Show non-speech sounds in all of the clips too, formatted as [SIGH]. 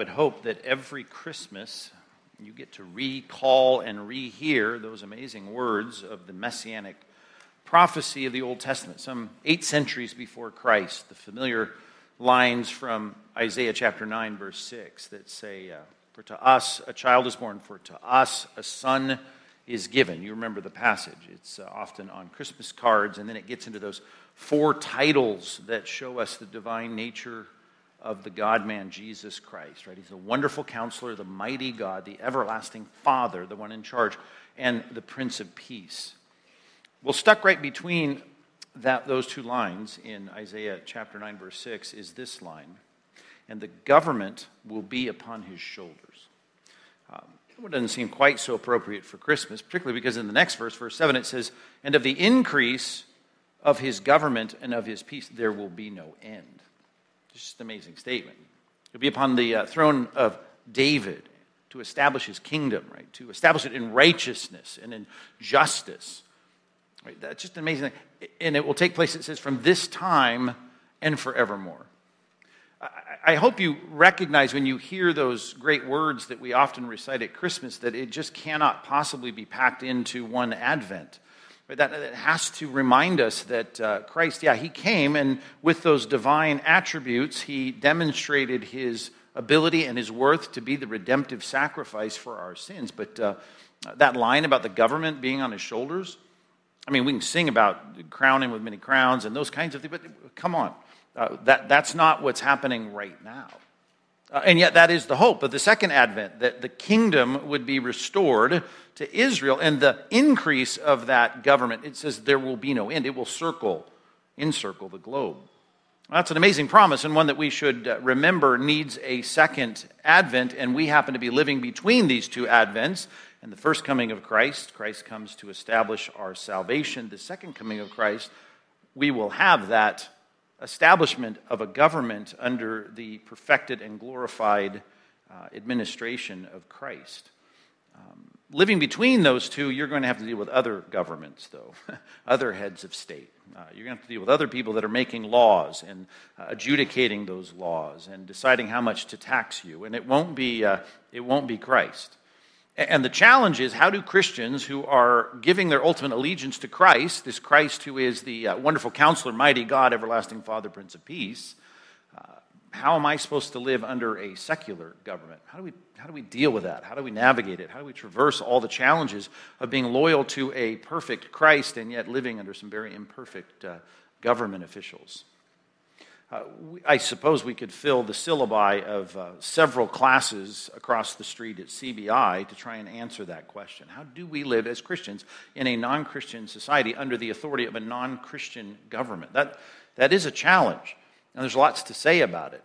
would hope that every Christmas you get to recall and rehear those amazing words of the messianic prophecy of the Old Testament, some eight centuries before Christ, the familiar lines from Isaiah chapter 9, verse 6 that say, uh, For to us a child is born, for to us a son is given. You remember the passage. It's uh, often on Christmas cards, and then it gets into those four titles that show us the divine nature of the God man, Jesus Christ, right? He's the wonderful counselor, the mighty God, the everlasting Father, the one in charge, and the Prince of Peace. Well, stuck right between that, those two lines in Isaiah chapter 9, verse 6, is this line And the government will be upon his shoulders. Um, it doesn't seem quite so appropriate for Christmas, particularly because in the next verse, verse 7, it says, And of the increase of his government and of his peace, there will be no end. Just an amazing statement. He'll be upon the uh, throne of David to establish his kingdom, right? To establish it in righteousness and in justice. Right? That's just an amazing thing. And it will take place, it says, from this time and forevermore. I, I hope you recognize when you hear those great words that we often recite at Christmas that it just cannot possibly be packed into one Advent. That, that has to remind us that uh, Christ, yeah, he came, and with those divine attributes, he demonstrated his ability and his worth to be the redemptive sacrifice for our sins. But uh, that line about the government being on his shoulders, I mean, we can sing about crowning with many crowns and those kinds of things, but come on. Uh, that, that's not what's happening right now. Uh, and yet, that is the hope of the second advent that the kingdom would be restored to Israel and the increase of that government. It says there will be no end, it will circle, encircle the globe. That's an amazing promise and one that we should uh, remember needs a second advent, and we happen to be living between these two advents. And the first coming of Christ, Christ comes to establish our salvation. The second coming of Christ, we will have that establishment of a government under the perfected and glorified uh, administration of Christ. Um, living between those two, you're going to have to deal with other governments, though, [LAUGHS] other heads of state. Uh, you're going to have to deal with other people that are making laws and uh, adjudicating those laws and deciding how much to tax you. And it won't be, uh, it won't be Christ. And the challenge is how do Christians who are giving their ultimate allegiance to Christ, this Christ who is the uh, wonderful counselor, mighty God, everlasting Father, Prince of Peace, uh, how am I supposed to live under a secular government? How do, we, how do we deal with that? How do we navigate it? How do we traverse all the challenges of being loyal to a perfect Christ and yet living under some very imperfect uh, government officials? Uh, I suppose we could fill the syllabi of uh, several classes across the street at CBI to try and answer that question. How do we live as Christians in a non Christian society under the authority of a non Christian government? That, that is a challenge, and there's lots to say about it.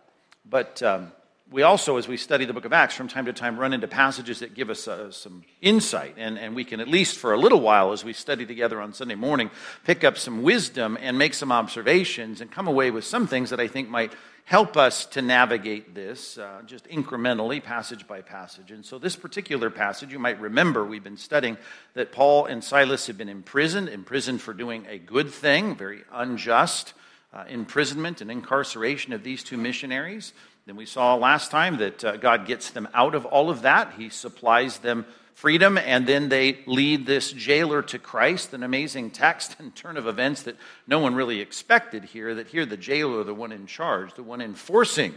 But um, we also, as we study the book of Acts, from time to time run into passages that give us uh, some insight. And, and we can, at least for a little while, as we study together on Sunday morning, pick up some wisdom and make some observations and come away with some things that I think might help us to navigate this uh, just incrementally, passage by passage. And so, this particular passage, you might remember, we've been studying that Paul and Silas have been imprisoned, imprisoned for doing a good thing, very unjust uh, imprisonment and incarceration of these two missionaries. Then we saw last time that uh, God gets them out of all of that. He supplies them freedom, and then they lead this jailer to Christ. An amazing text and turn of events that no one really expected here. That here, the jailer, the one in charge, the one enforcing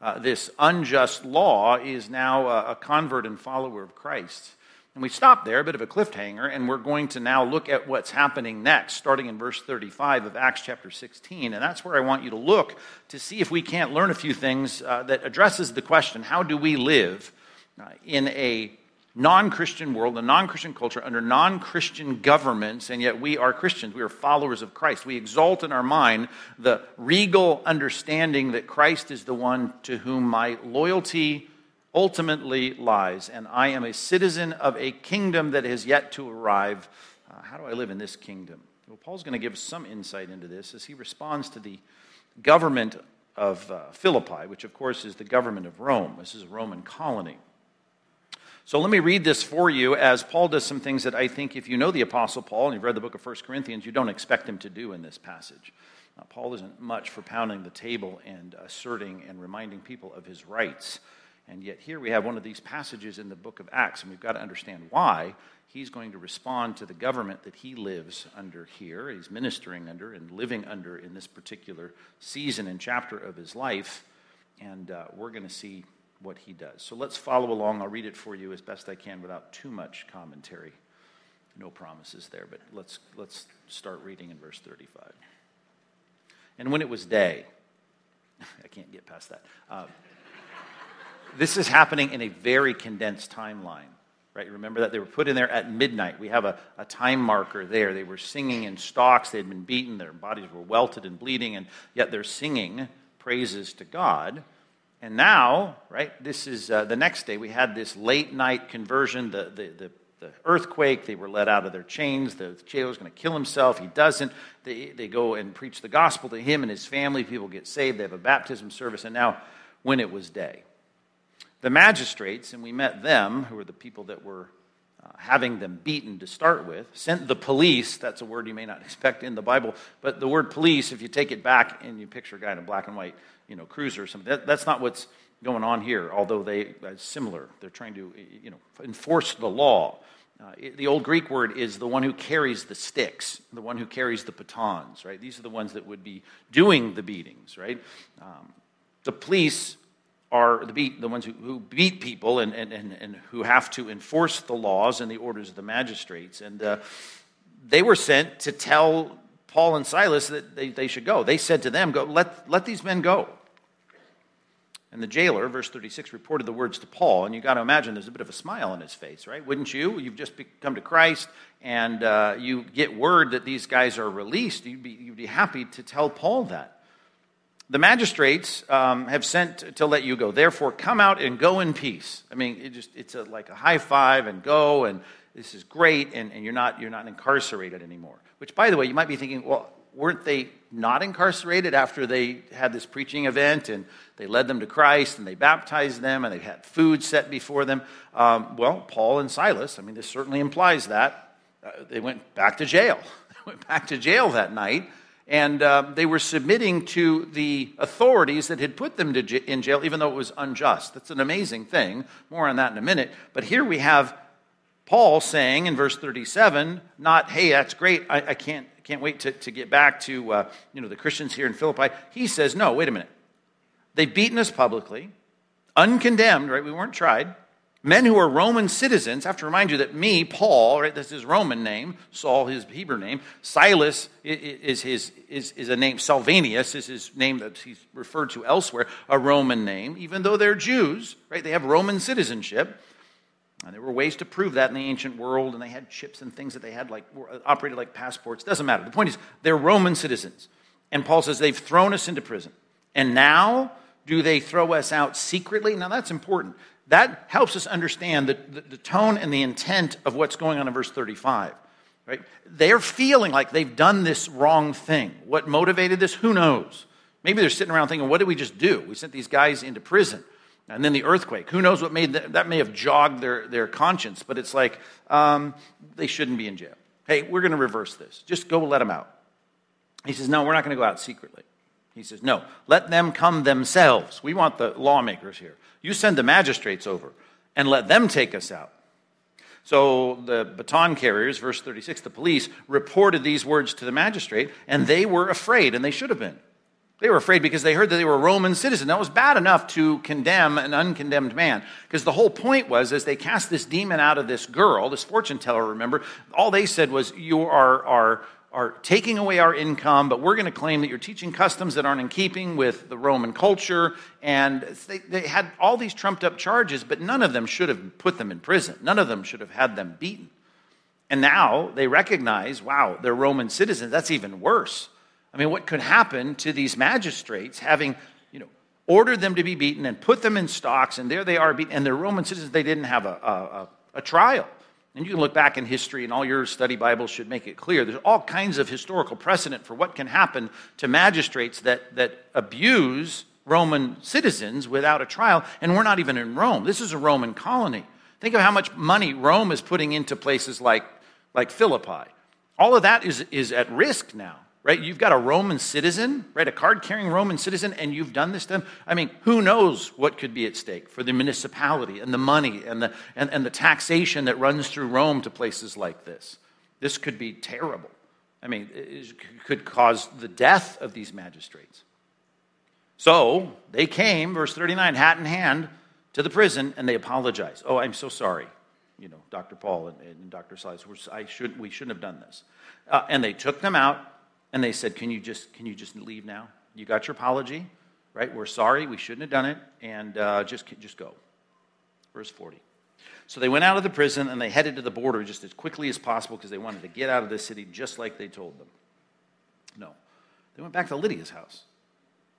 uh, this unjust law, is now a, a convert and follower of Christ. And we stop there, a bit of a cliffhanger, and we're going to now look at what's happening next, starting in verse 35 of Acts chapter 16. And that's where I want you to look to see if we can't learn a few things uh, that addresses the question how do we live uh, in a non Christian world, a non Christian culture, under non Christian governments, and yet we are Christians. We are followers of Christ. We exalt in our mind the regal understanding that Christ is the one to whom my loyalty ultimately lies. And I am a citizen of a kingdom that has yet to arrive. Uh, how do I live in this kingdom? Well, Paul's going to give some insight into this as he responds to the government of uh, Philippi, which of course is the government of Rome. This is a Roman colony. So let me read this for you as Paul does some things that I think, if you know the Apostle Paul and you've read the book of 1 Corinthians, you don't expect him to do in this passage. Uh, Paul isn't much for pounding the table and asserting and reminding people of his rights. And yet, here we have one of these passages in the book of Acts, and we've got to understand why he's going to respond to the government that he lives under here, he's ministering under and living under in this particular season and chapter of his life. And uh, we're going to see what he does. So let's follow along. I'll read it for you as best I can without too much commentary. No promises there, but let's, let's start reading in verse 35. And when it was day, [LAUGHS] I can't get past that. Uh, this is happening in a very condensed timeline. Right? Remember that they were put in there at midnight. We have a, a time marker there. They were singing in stocks. They had been beaten. Their bodies were welted and bleeding, and yet they're singing praises to God. And now, right, this is uh, the next day. We had this late night conversion, the, the, the, the earthquake. They were let out of their chains. The jailer is going to kill himself. He doesn't. They, they go and preach the gospel to him and his family. People get saved. They have a baptism service. And now, when it was day, the magistrates, and we met them, who were the people that were uh, having them beaten to start with, sent the police. That's a word you may not [LAUGHS] expect in the Bible, but the word police, if you take it back and you picture a guy in a black and white you know, cruiser or something, that, that's not what's going on here, although they are uh, similar. They're trying to you know, enforce the law. Uh, the old Greek word is the one who carries the sticks, the one who carries the batons, right? These are the ones that would be doing the beatings, right? Um, the police are the, beat, the ones who, who beat people and, and, and, and, who have to enforce the laws and the orders of the magistrates. And uh, they were sent to tell Paul and Silas that they, they should go. They said to them, go, let, let these men go. And the jailer, verse 36, reported the words to Paul. And you got to imagine there's a bit of a smile on his face, right? Wouldn't you? You've just come to Christ and uh, you get word that these guys are released. You'd be, you'd be happy to tell Paul that. The magistrates um, have sent to let you go. Therefore, come out and go in peace. I mean, it just, it's a, like a high five and go, and this is great, and, and you're, not, you're not incarcerated anymore. Which, by the way, you might be thinking, well, weren't they not incarcerated after they had this preaching event and they led them to Christ and they baptized them and they had food set before them? Um, well, Paul and Silas, I mean, this certainly implies that. Uh, they went back to jail. [LAUGHS] They went back to jail that night and uh, they were submitting to the authorities that had put them j- in jail, even though it was unjust. That's an amazing thing. More on that in a minute. But here we have Paul saying in verse 37, not, hey, that's great, I, I can't, can't wait to, to get back to uh, you know, the Christians here in Philippi. He says, no, wait a minute. They've beaten us publicly, uncondemned, right? We weren't tried men who are Roman citizens. I have to remind you that me, Paul, right, that's his Roman name, Saul, his Hebrew name. Silas is, his, is, is a name, Silvanus is his name that he's referred to elsewhere, a Roman name, even though they're Jews, right? They have Roman citizenship. And there were ways to prove that in the ancient world, and they had chips and things that they had like operated like passports. Doesn't matter. The point is, they're Roman citizens. And Paul says they've thrown us into prison. And now do they throw us out secretly? Now that's important that helps us understand the, the, the, tone and the intent of what's going on in verse 35. Right? They're feeling like they've done this wrong thing. What motivated this? Who knows? Maybe they're sitting around thinking, what did we just do? We sent these guys into prison. And then the earthquake. Who knows what made that, that may have jogged their, their conscience, but it's like um, they shouldn't be in jail. Hey, we're going to reverse this. Just go let them out. He says, no, we're not going to go out secretly. He says, no, let them come themselves. We want the lawmakers here. You send the magistrates over and let them take us out. So the baton carriers, verse 36, the police reported these words to the magistrate, and they were afraid, and they should have been. They were afraid because they heard that they were Roman citizens. That was bad enough to condemn an uncondemned man. Because the whole point was, as they cast this demon out of this girl, this fortune teller, remember, all they said was, You are, are are taking away our income, but we're going to claim that you're teaching customs that aren't in keeping with the Roman culture. And they, they, had all these trumped up charges, but none of them should have put them in prison. None of them should have had them beaten. And now they recognize, wow, they're Roman citizens. That's even worse. I mean, what could happen to these magistrates having, you know, ordered them to be beaten and put them in stocks, and there they are beaten, and they're Roman citizens. They didn't have a, a, a trial. And you can look back in history, and all your study Bibles should make it clear. There's all kinds of historical precedent for what can happen to magistrates that, that abuse Roman citizens without a trial, and we're not even in Rome. This is a Roman colony. Think of how much money Rome is putting into places like, like Philippi. All of that is, is at risk now right? You've got a Roman citizen, right? A card carrying Roman citizen, and you've done this to them. I mean, who knows what could be at stake for the municipality and the money and the, and, and the taxation that runs through Rome to places like this? This could be terrible. I mean, it could cause the death of these magistrates. So they came, verse 39, hat in hand, to the prison, and they apologized. Oh, I'm so sorry, you know, Dr. Paul and, and Dr. Silas. I should, we shouldn't have done this. Uh, and they took them out and they said, Can you just, can you just leave now? You got your apology, right? We're sorry. We shouldn't have done it. And uh, just, just go. Verse 40. So they went out of the prison and they headed to the border just as quickly as possible because they wanted to get out of the city just like they told them. No. They went back to Lydia's house.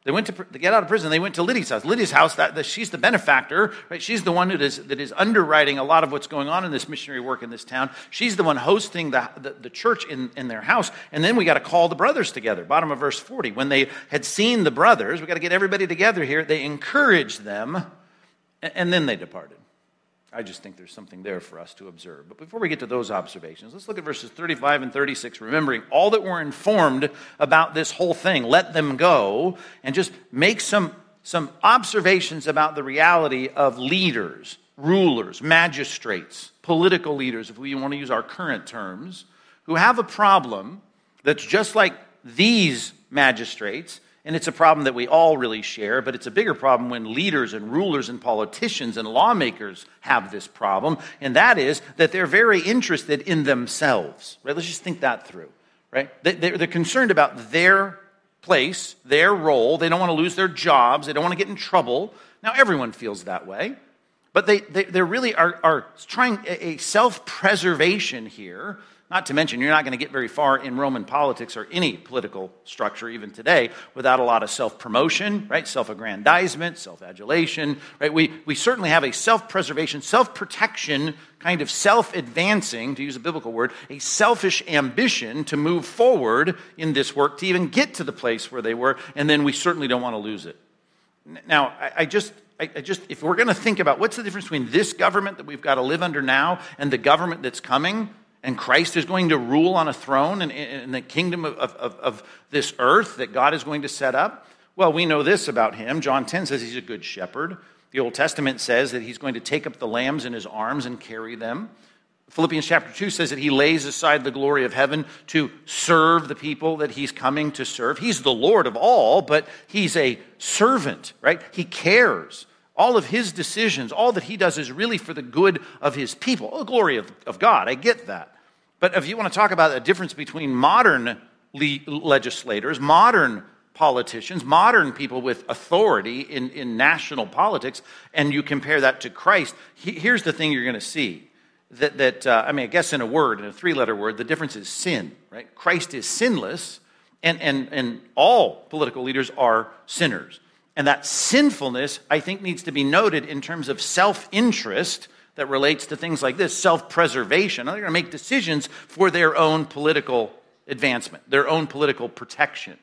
They went to, to, get out of prison. They went to Lydia's house. Lydia's house, that, that, she's the benefactor, right? She's the one that is, that is underwriting a lot of what's going on in this missionary work in this town. She's the one hosting the, the, the church in, in their house. And then we got to call the brothers together. Bottom of verse 40. When they had seen the brothers, we got to get everybody together here. They encouraged them, and, and then they departed. I just think there's something there for us to observe. But before we get to those observations, let's look at verses 35 and 36, remembering all that we're informed about this whole thing. Let them go and just make some, some observations about the reality of leaders, rulers, magistrates, political leaders, if we want to use our current terms, who have a problem that's just like these magistrates and it's a problem that we all really share, but it's a bigger problem when leaders and rulers and politicians and lawmakers have this problem. And that is that they're very interested in themselves, right? Let's just think that through, right? They're concerned about their place, their role. They don't want to lose their jobs. They don't want to get in trouble. Now, everyone feels that way. But they, they, they really are, are trying a self preservation here not to mention, you're not going to get very far in Roman politics or any political structure, even today, without a lot of self promotion, right? Self aggrandizement, self adulation, right? We, we certainly have a self preservation, self protection, kind of self advancing, to use a biblical word, a selfish ambition to move forward in this work to even get to the place where they were, and then we certainly don't want to lose it. Now, I, I just I, just, if we're going to think about what's the difference between this government that we've got to live under now and the government that's coming, and Christ is going to rule on a throne in, in the kingdom of, of, of, this earth that God is going to set up? Well, we know this about him. John 10 says he's a good shepherd. The Old Testament says that he's going to take up the lambs in his arms and carry them. Philippians chapter 2 says that he lays aside the glory of heaven to serve the people that he's coming to serve. He's the Lord of all, but he's a servant, right? He cares. All of his decisions, all that he does is really for the good of his people. Oh, glory of, of God, I get that. But if you want to talk about the difference between modern le- legislators, modern politicians, modern people with authority in, in national politics, and you compare that to Christ, he, here's the thing you're going to see. That, that uh, I mean, I guess in a word, in a three letter word, the difference is sin, right? Christ is sinless, and, and, and all political leaders are sinners. And that sinfulness, I think, needs to be noted in terms of self interest that relates to things like this self preservation. They're going to make decisions for their own political advancement, their own political protection.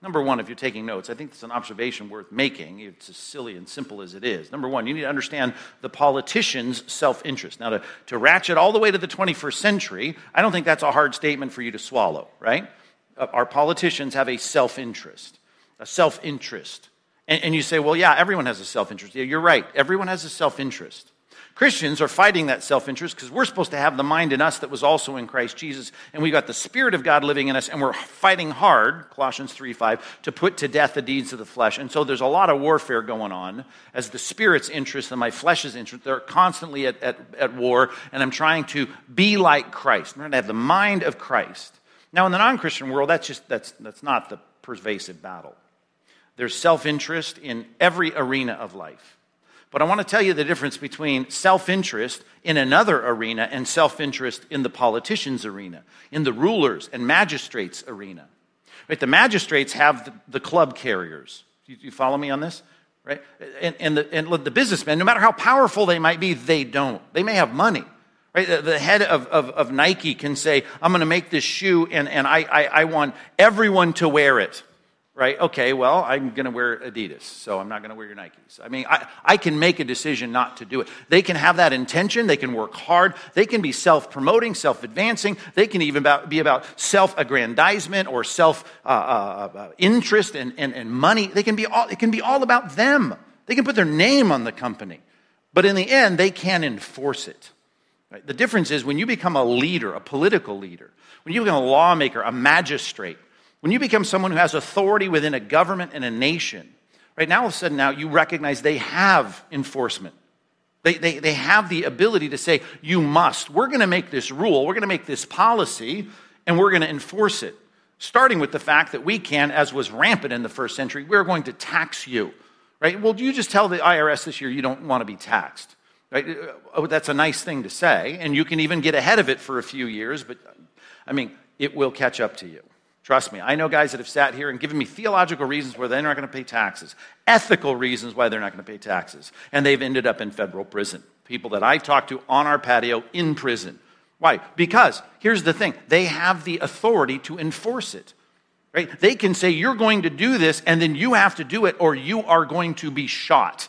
Number one, if you're taking notes, I think it's an observation worth making. It's as silly and simple as it is. Number one, you need to understand the politician's self interest. Now, to, to ratchet all the way to the 21st century, I don't think that's a hard statement for you to swallow, right? Uh, our politicians have a self interest, a self interest. And, and you say, well, yeah, everyone has a self interest. Yeah, you're right. Everyone has a self interest. Christians are fighting that self interest because we're supposed to have the mind in us that was also in Christ Jesus, and we've got the Spirit of God living in us, and we're fighting hard, Colossians 3 5, to put to death the deeds of the flesh. And so there's a lot of warfare going on as the Spirit's interest and my flesh's interest, they're constantly at, at, at war, and I'm trying to be like Christ. I'm trying to have the mind of Christ. Now, in the non Christian world, that's just that's, that's not the pervasive battle. There's self interest in every arena of life. But I want to tell you the difference between self interest in another arena and self interest in the politician's arena, in the rulers and magistrates' arena. Right? The magistrates have the, club carriers. You, you, follow me on this? Right? And, and, the, and the businessmen, no matter how powerful they might be, they don't. They may have money. Right? The, the head of, of, of, Nike can say, I'm going to make this shoe and, and I, I, I want everyone to wear it right? Okay, well, I'm going to wear Adidas, so I'm not going to wear your Nikes. I mean, I, I can make a decision not to do it. They can have that intention. They can work hard. They can be self promoting, self advancing. They can even about, be about self aggrandizement or self uh, uh, uh, interest and, and, and money. They can be all, it can be all about them. They can put their name on the company. But in the end, they can't enforce it. Right? The difference is when you become a leader, a political leader, when you become a lawmaker, a magistrate, when you become someone who has authority within a government and a nation, right now all of a sudden now you recognize they have enforcement. They, they, they have the ability to say, you must. We're going to make this rule, we're going to make this policy, and we're going to enforce it. Starting with the fact that we can, as was rampant in the first century, we're going to tax you. Right? Well, you just tell the IRS this year you don't want to be taxed. Right? Oh, that's a nice thing to say, and you can even get ahead of it for a few years, but I mean, it will catch up to you. Trust me, I know guys that have sat here and given me theological reasons why they're not going to pay taxes, ethical reasons why they're not going to pay taxes, and they've ended up in federal prison. People that I talked to on our patio in prison. Why? Because here's the thing they have the authority to enforce it. Right? They can say, You're going to do this, and then you have to do it, or you are going to be shot.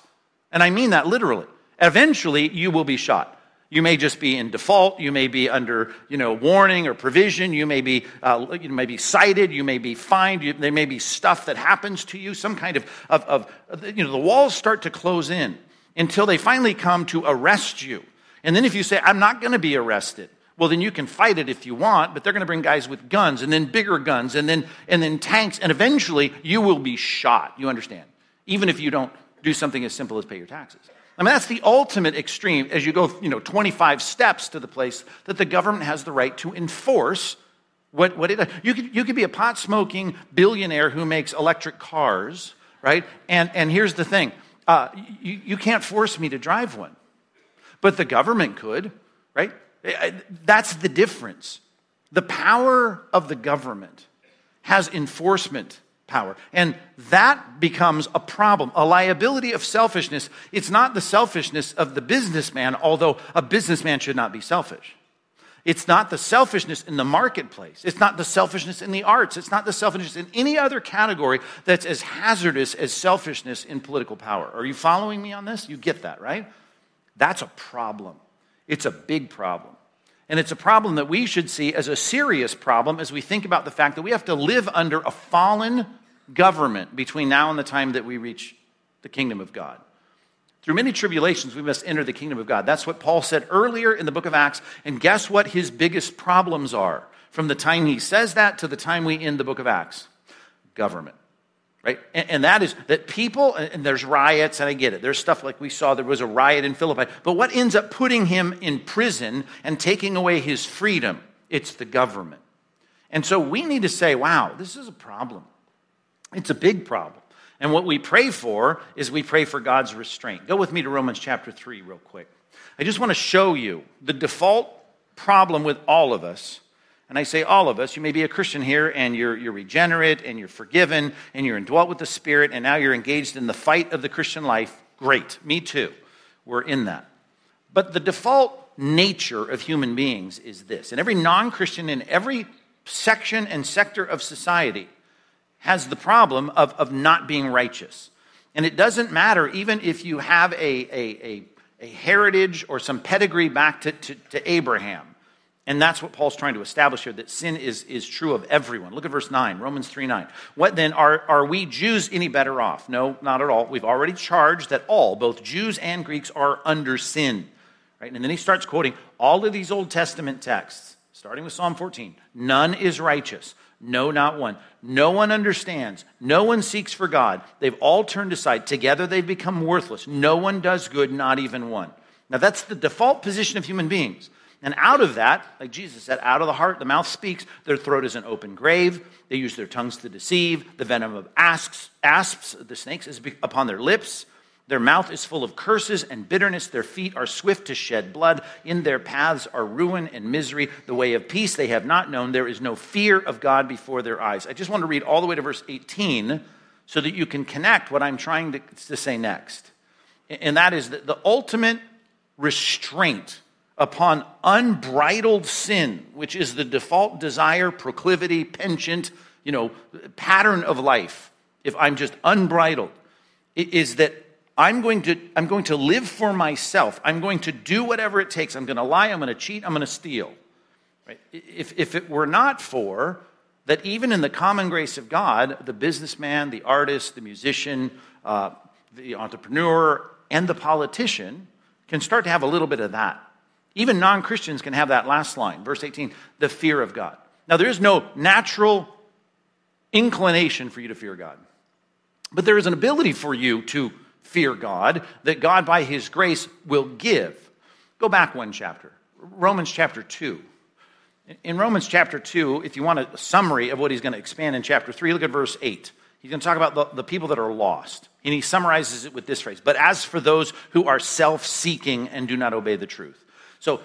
And I mean that literally. Eventually, you will be shot. You may just be in default. You may be under, you know, warning or provision. You may be, uh, you may be cited. You may be fined. You, there may be stuff that happens to you. Some kind of, of, of, you know, the walls start to close in until they finally come to arrest you. And then if you say, I'm not going to be arrested, well, then you can fight it if you want, but they're going to bring guys with guns and then bigger guns and then, and then tanks. And eventually you will be shot. You understand? Even if you don't do something as simple as pay your taxes. I mean, that's the ultimate extreme as you go, you know, 25 steps to the place that the government has the right to enforce what, what it you could, you could be a pot smoking billionaire who makes electric cars, right? And, and here's the thing uh, you, you can't force me to drive one, but the government could, right? That's the difference. The power of the government has enforcement power. And that becomes a problem, a liability of selfishness. It's not the selfishness of the businessman, although a businessman should not be selfish. It's not the selfishness in the marketplace. It's not the selfishness in the arts. It's not the selfishness in any other category that's as hazardous as selfishness in political power. Are you following me on this? You get that, right? That's a problem. It's a big problem. And it's a problem that we should see as a serious problem as we think about the fact that we have to live under a fallen government between now and the time that we reach the kingdom of God. Through many tribulations, we must enter the kingdom of God. That's what Paul said earlier in the book of Acts. And guess what his biggest problems are from the time he says that to the time we end the book of Acts? Government. Right? And, and that is that people, and there's riots, and I get it. There's stuff like we saw there was a riot in Philippi. But what ends up putting him in prison and taking away his freedom? It's the government. And so we need to say, wow, this is a problem. It's a big problem. And what we pray for is we pray for God's restraint. Go with me to Romans chapter 3, real quick. I just want to show you the default problem with all of us. And I say all of us, you may be a Christian here and you're, you're regenerate and you're forgiven and you're indwelt with the Spirit and now you're engaged in the fight of the Christian life. Great. Me too. We're in that. But the default nature of human beings is this. And every non Christian in every section and sector of society has the problem of, of not being righteous. And it doesn't matter, even if you have a, a, a, a heritage or some pedigree back to, to, to, Abraham. And that's what Paul's trying to establish here that sin is, is true of everyone. Look at verse 9, Romans 3 9. What then? Are, are we Jews any better off? No, not at all. We've already charged that all, both Jews and Greeks, are under sin. Right? And then he starts quoting all of these Old Testament texts, starting with Psalm 14. None is righteous. No, not one. No one understands. No one seeks for God. They've all turned aside. Together they've become worthless. No one does good, not even one. Now, that's the default position of human beings. And out of that, like Jesus said, out of the heart, the mouth speaks. Their throat is an open grave. They use their tongues to deceive. The venom of asps, asps the snakes, is upon their lips. Their mouth is full of curses and bitterness. Their feet are swift to shed blood. In their paths are ruin and misery. The way of peace they have not known. There is no fear of God before their eyes. I just want to read all the way to verse 18 so that you can connect what I'm trying to, to say next. And that is that the ultimate restraint upon unbridled sin, which is the default desire, proclivity, penchant, you know, pattern of life if I'm just unbridled, is that I'm going to, I'm going to live for myself. I'm going to do whatever it takes. I'm going to lie, I'm going to cheat, I'm going to steal. Right? If, if it were not for that, even in the common grace of God, the businessman, the artist, the musician, uh, the entrepreneur, and the politician can start to have a little bit of that. Even non Christians can have that last line, verse 18, the fear of God. Now, there is no natural inclination for you to fear God, but there is an ability for you to fear God that God, by His grace, will give. Go back one chapter, Romans chapter 2. In Romans chapter 2, if you want a summary of what he's going to expand in chapter 3, look at verse 8. He's going to talk about the, the people that are lost. And he summarizes it with this phrase But as for those who are self seeking and do not obey the truth. So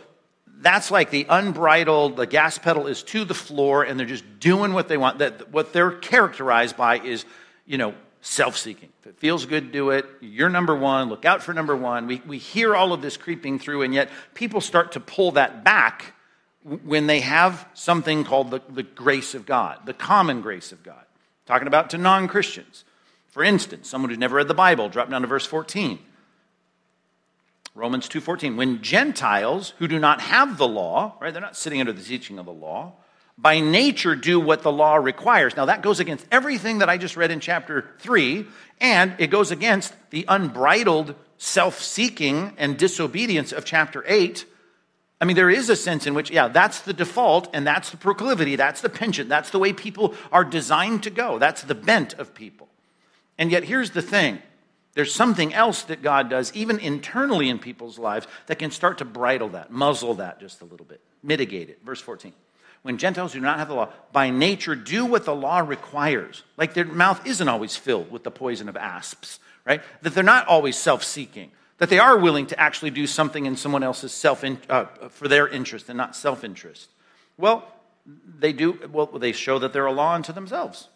that's like the unbridled, the gas pedal is to the floor and they're just doing what they want. That what they're characterized by is, you know, self-seeking. If it feels good, do it. You're number one. Look out for number one. We, we hear all of this creeping through, and yet people start to pull that back when they have something called the, the grace of God, the common grace of God. Talking about to non-Christians. For instance, someone who's never read the Bible, drop down to verse 14. Romans 2:14 when Gentiles who do not have the law, right? They're not sitting under the teaching of the law, by nature do what the law requires. Now that goes against everything that I just read in chapter 3 and it goes against the unbridled self-seeking and disobedience of chapter 8. I mean, there is a sense in which, yeah, that's the default and that's the proclivity, that's the penchant, that's the way people are designed to go, that's the bent of people. And yet, here's the thing there's something else that God does, even internally in people's lives, that can start to bridle that, muzzle that just a little bit, mitigate it. Verse 14. When Gentiles do not have the law, by nature do what the law requires. Like their mouth isn't always filled with the poison of asps, right? That they're not always self seeking, that they are willing to actually do something in someone else's self uh, for their interest and not self interest. Well, they do, well, they show that they're a law unto themselves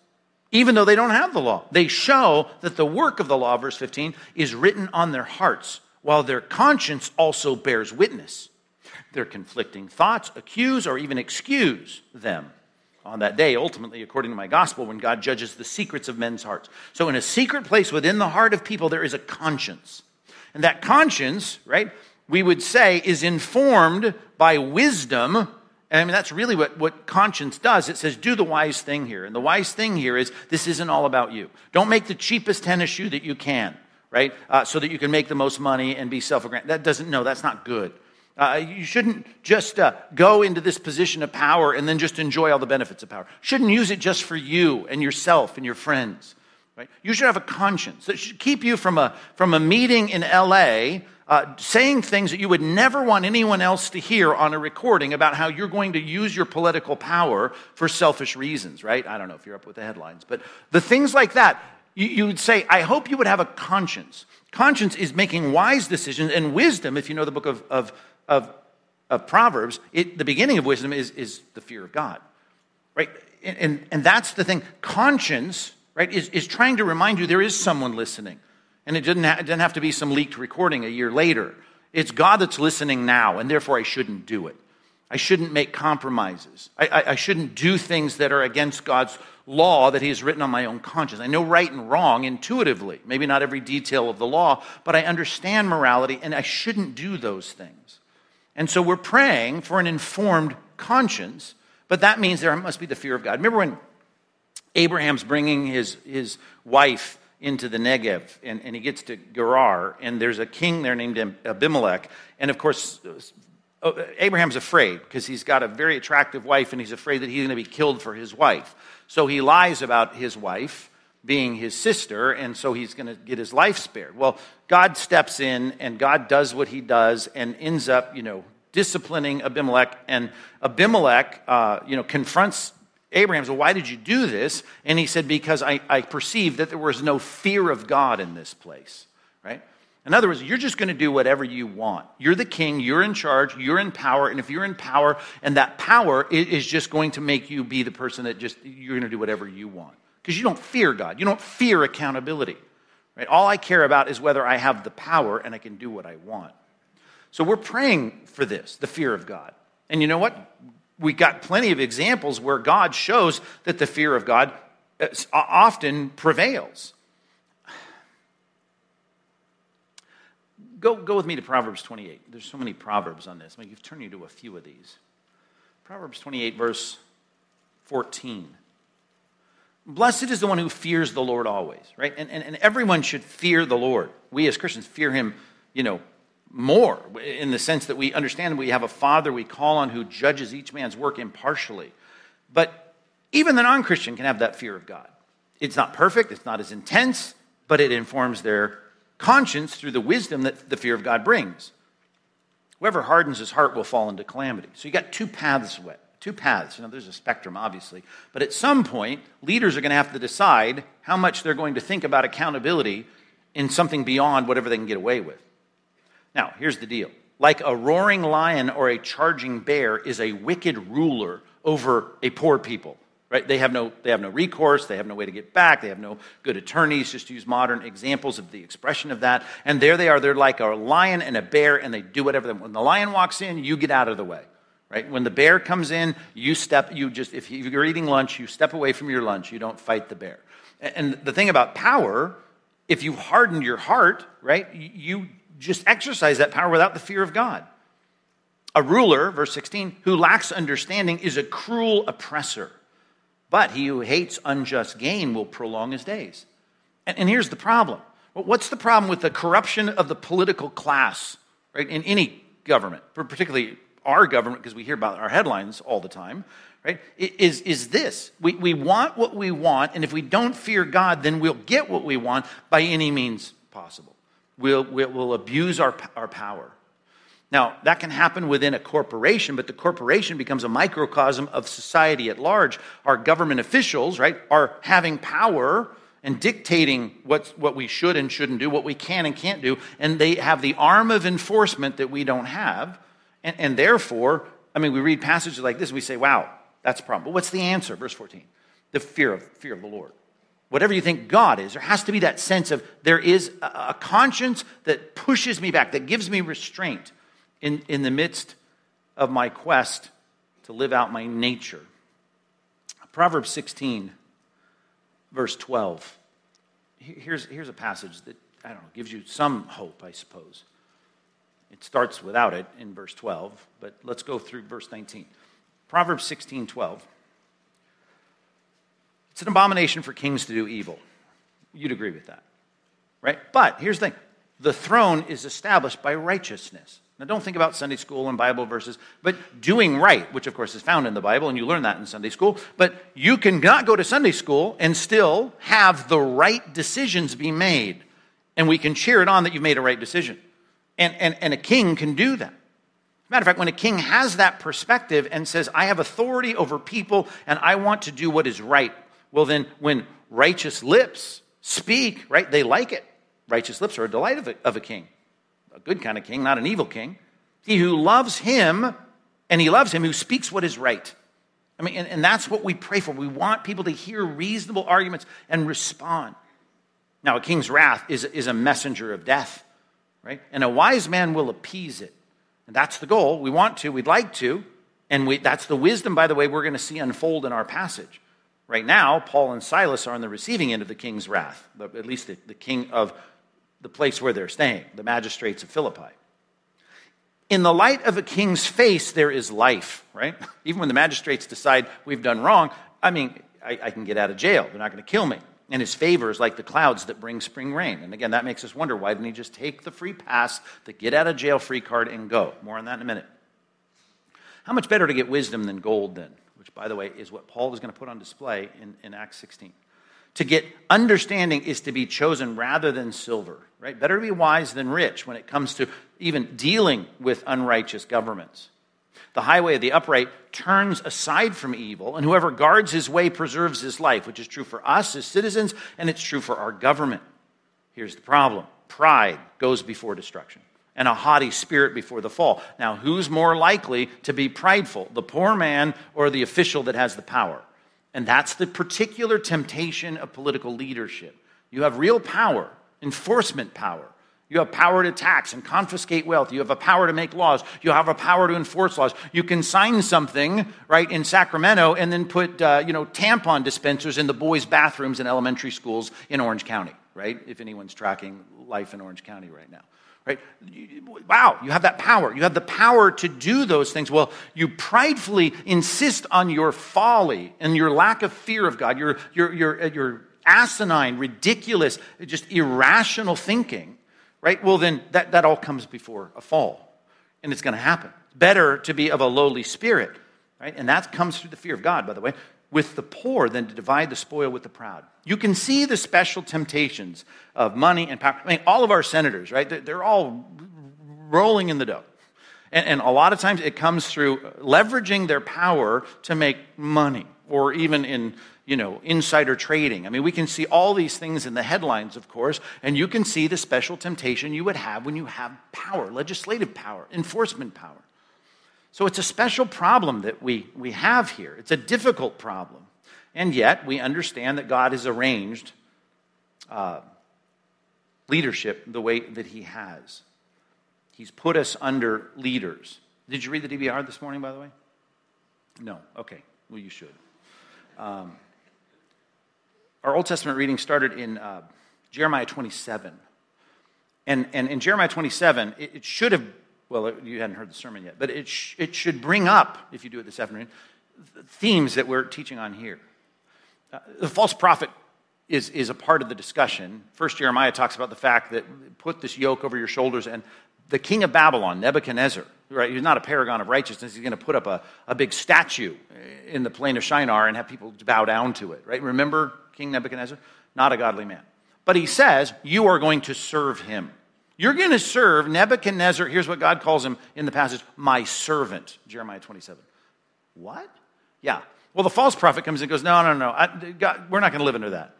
even though they don't have the law. They show that the work of the law, verse 15, is written on their hearts, while their conscience also bears witness. Their conflicting thoughts accuse or even excuse them on that day, ultimately, according to my gospel, when God judges the secrets of men's hearts. So, in a secret place within the heart of people, there is a conscience. And that conscience, right, we would say, is informed by wisdom and I mean, that's really what, what conscience does. It says, do the wise thing here. And the wise thing here is this isn't all about you. Don't make the cheapest tennis shoe that you can, right? Uh, so that you can make the most money and be self aggrandized. That doesn't, no, that's not good. Uh, you shouldn't just uh, go into this position of power and then just enjoy all the benefits of power. Shouldn't use it just for you and yourself and your friends. Right? You should have a conscience that should keep you from a, from a meeting in LA uh, saying things that you would never want anyone else to hear on a recording about how you're going to use your political power for selfish reasons, right? I don't know if you're up with the headlines, but the things like that, you, would say, I hope you would have a conscience. Conscience is making wise decisions, and wisdom, if you know the book of, of, of, of Proverbs, it, the beginning of wisdom is, is the fear of God, right? And, and, and that's the thing. Conscience, right, is, is trying to remind you there is someone listening. And it didn't, ha- it didn't have to be some leaked recording a year later. It's God that's listening now, and therefore I shouldn't do it. I shouldn't make compromises. I, I, I, shouldn't do things that are against God's law that He has written on my own conscience. I know right and wrong intuitively, maybe not every detail of the law, but I understand morality, and I shouldn't do those things. And so we're praying for an informed conscience, but that means there must be the fear of God. Remember when Abraham's bringing his, his wife into the Negev, and, and he gets to Gerar, and there's a king there named Abimelech. And of course, uh, Abraham's afraid because he's got a very attractive wife, and he's afraid that he's going to be killed for his wife. So he lies about his wife being his sister, and so he's going to get his life spared. Well, God steps in, and God does what he does, and ends up, you know, disciplining Abimelech. And Abimelech, uh, you know, confronts Abraham said, Why did you do this? And he said, Because I, I perceived that there was no fear of God in this place, right? In other words, you're just going to do whatever you want. You're the king, you're in charge, you're in power, and if you're in power, and that power is just going to make you be the person that just, you're going to do whatever you want. Because you don't fear God, you don't fear accountability, right? All I care about is whether I have the power and I can do what I want. So we're praying for this, the fear of God. And you know what? we got plenty of examples where God shows that the fear of God uh, often prevails. Go, go with me to Proverbs 28. There's so many Proverbs on this. I mean, you've turned you to a few of these. Proverbs 28, verse 14. Blessed is the one who fears the Lord always, right? And, and, and everyone should fear the Lord. We as Christians fear him, you know, more in the sense that we understand we have a father we call on who judges each man's work impartially. But even the non Christian can have that fear of God. It's not perfect, it's not as intense, but it informs their conscience through the wisdom that the fear of God brings. Whoever hardens his heart will fall into calamity. So you got two paths two paths. You know, there's a spectrum, obviously. But at some point, leaders are going to have to decide how much they're going to think about accountability in something beyond whatever they can get away with. Now, here's the deal like a roaring lion or a charging bear is a wicked ruler over a poor people right they have no they have no recourse they have no way to get back they have no good attorneys just to use modern examples of the expression of that and there they are they're like a lion and a bear and they do whatever they when the lion walks in you get out of the way right? When the bear comes in you step you just if you're eating lunch you step away from your lunch. You don't fight the bear. And the thing about power if you harden your heart right you just exercise that power without the fear of god. A ruler verse 16 who lacks understanding is a cruel oppressor. But he who hates unjust gain will prolong his days. And, and here's the problem. What's the problem with the corruption of the political class, right, in any government, particularly our government, because we hear about our headlines all the time, right, is, is this. We, we want what we want, and if we don't fear God, then we'll get what we want by any means possible. We'll, we'll, abuse our, our power. Now, that can happen within a corporation, but the corporation becomes a microcosm of society at large. Our government officials, right, are having power and dictating what's, what we should and shouldn't do, what we can and can't do, and they have the arm of enforcement that we don't have. And, and therefore, I mean, we read passages like this and we say, wow, that's a problem. But what's the answer? Verse 14 the fear of, fear of the Lord. Whatever you think God is, there has to be that sense of there is a, a conscience that pushes me back, that gives me restraint in, in the midst of my quest to live out my nature. Proverbs 16, verse 12. Here's, here's a passage that, I don't know, gives you some hope, I suppose. It starts without it in verse 12, but let's go through verse 19. Proverbs 16, 12. It's an abomination for kings to do evil. You'd agree with that, right? But here's the thing the throne is established by righteousness. Now, don't think about Sunday school and Bible verses, but doing right, which of course is found in the Bible, and you learn that in Sunday school. But you can not go to Sunday school and still have the right decisions be made. And we can cheer it on that you've made a right decision. And, and, and a king can do that. Matter of fact, when a king has that perspective and says, I have authority over people and I want to do what is right, well, then when righteous lips speak, right, they like it. Righteous lips are a delight of a, of a king a good kind of king, not an evil king. He who loves him, and he loves him who speaks what is right. I mean, and, and that's what we pray for. We want people to hear reasonable arguments and respond. Now, a king's wrath is, is a messenger of death, right? And a wise man will appease it. And that's the goal. We want to, we'd like to. And we, that's the wisdom, by the way, we're going to see unfold in our passage. Right now, Paul and Silas are on the receiving end of the king's wrath, at least the, the king of the place where they're staying, the magistrates of Philippi. In the light of a king's face, there is life, right? [LAUGHS] Even when the magistrates decide we've done wrong, I mean, I, I can get out of jail. They're not going to kill me. And his favor is like the clouds that bring spring rain. And again, that makes us wonder why didn't he just take the free pass, the get out of jail free card, and go? More on that in a minute. How much better to get wisdom than gold, then? Which, by the way, is what Paul is going to put on display in, in Acts 16. To get understanding is to be chosen rather than silver, right? Better to be wise than rich when it comes to even dealing with unrighteous governments. The highway of the upright turns aside from evil, and whoever guards his way preserves his life, which is true for us as citizens, and it's true for our government. Here's the problem pride goes before destruction, and a haughty spirit before the fall. Now, who's more likely to be prideful, the poor man or the official that has the power? And that's the particular temptation of political leadership. You have real power, enforcement power, You have power to tax and confiscate wealth. You have a power to make laws. You have a power to enforce laws. You can sign something, right, in Sacramento and then put, uh, you know, tampon dispensers in the boys' bathrooms in elementary schools in Orange County, right? If anyone's tracking life in Orange County right now. Right? Wow, you have that power. You have the power to do those things. Well, you pridefully insist on your folly and your lack of fear of God, your, your, your, your asinine, ridiculous, just irrational thinking right? Well, then that, that all comes before a fall, and it's going to happen. Better to be of a lowly spirit, right? And that comes through the fear of God, by the way, with the poor than to divide the spoil with the proud. You can see the special temptations of money and power. I mean, all of our senators, right? They're all rolling in the dough. And, and a lot of times it comes through leveraging their power to make money, or even in you know, insider trading. I mean, we can see all these things in the headlines, of course, and you can see the special temptation you would have when you have power, legislative power, enforcement power. So it's a special problem that we, we have here. It's a difficult problem. And yet, we understand that God has arranged uh, leadership the way that He has. He's put us under leaders. Did you read the DBR this morning, by the way? No. Okay. Well, you should. Um, our Old Testament reading started in uh, Jeremiah 27. And, and in Jeremiah 27, it, it, should have, well, you hadn't heard the sermon yet, but it, sh- it should bring up, if you do it this afternoon, themes that we're teaching on here. Uh, the false prophet is, is a part of the discussion. First, Jeremiah talks about the fact that put this yoke over your shoulders, and the king of Babylon, Nebuchadnezzar, right, he's not a paragon of righteousness. He's going to put up a, a big statue in the plain of Shinar and have people bow down to it, right? Remember King Nebuchadnezzar? Not a godly man. But he says, You are going to serve him. You're going to serve Nebuchadnezzar. Here's what God calls him in the passage my servant, Jeremiah 27. What? Yeah. Well, the false prophet comes and goes, No, no, no. I, God, we're not going to live under that.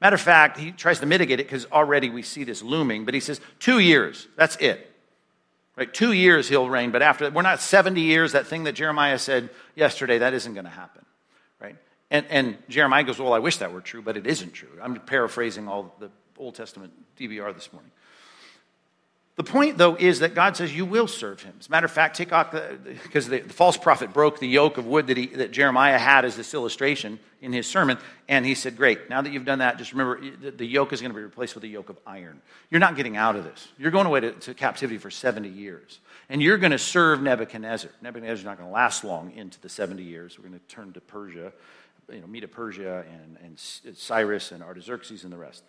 Matter of fact, he tries to mitigate it because already we see this looming, but he says, Two years. That's it. Right? Two years he'll reign, but after that, we're not 70 years. That thing that Jeremiah said yesterday, that isn't going to happen. And, and Jeremiah goes, Well, I wish that were true, but it isn't true. I'm paraphrasing all the Old Testament DBR this morning. The point, though, is that God says you will serve him. As a matter of fact, because the, the, false prophet broke the yoke of wood that, he, that Jeremiah had as this illustration in his sermon. And he said, Great, now that you've done that, just remember the, the yoke is going to be replaced with a yoke of iron. You're not getting out of this. You're going away to, to captivity for 70 years. And you're going to serve Nebuchadnezzar. Nebuchadnezzar's not going to last long into the 70 years. We're going to turn to Persia you know, Medo Persia and, and Cyrus and Artaxerxes and the rest.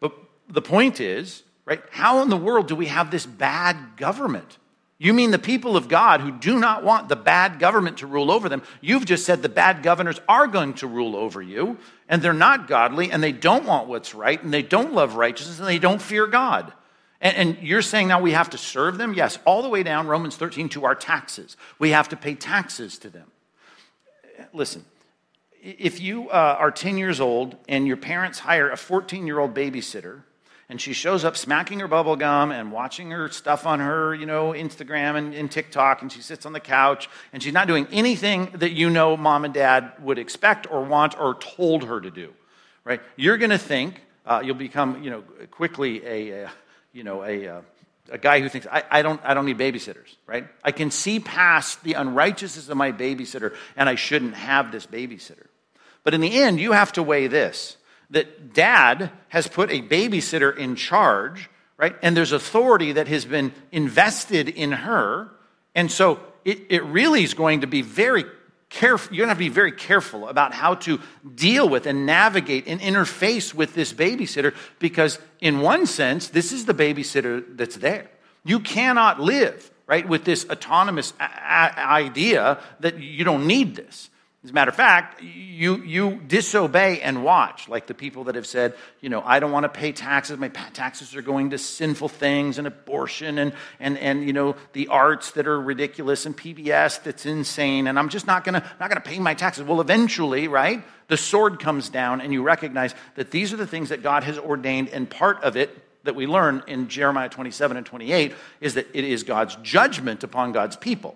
But the point is, right, how in the world do we have this bad government? You mean the people of God who do not want the bad government to rule over them? You've just said the bad governors are going to rule over you, and they're not godly, and they don't want what's right, and they don't love righteousness, and they don't fear God. And, and, you're saying now we have to serve them? Yes, all the way down Romans 13 to our taxes. We have to pay taxes to them. Listen, if you uh, are 10 years old and your parents hire a 14 year old babysitter and she shows up smacking her bubble gum and watching her stuff on her you know instagram and, and tiktok and she sits on the couch and she's not doing anything that you know mom and dad would expect or want or told her to do right you're going to think uh, you'll become you know quickly a, you know a, a a guy who thinks, I, I, don't, I don't need babysitters, right? I can see past the unrighteousness of my babysitter, and I shouldn't have this babysitter. But in the end, you have to weigh this that dad has put a babysitter in charge, right? And there's authority that has been invested in her. And so it, it really is going to be very careful. You're going to have to be very careful about how to deal with and navigate and interface with this babysitter because, in one sense, this is the babysitter that's there. You cannot live, right, with this autonomous uh, uh, idea that you don't need this. As a matter of fact, you, you disobey and watch, like the people that have said, you know, I don't want to pay taxes. My taxes are going to sinful things and abortion and, and, and you know, the arts that are ridiculous and PBS that's insane. And I'm just not going to not to pay my taxes. Well, eventually, right, the sword comes down and you recognize that these are the things that God has ordained. And part of it that we learn in Jeremiah 27 and 28 is that it is God's judgment upon God's people.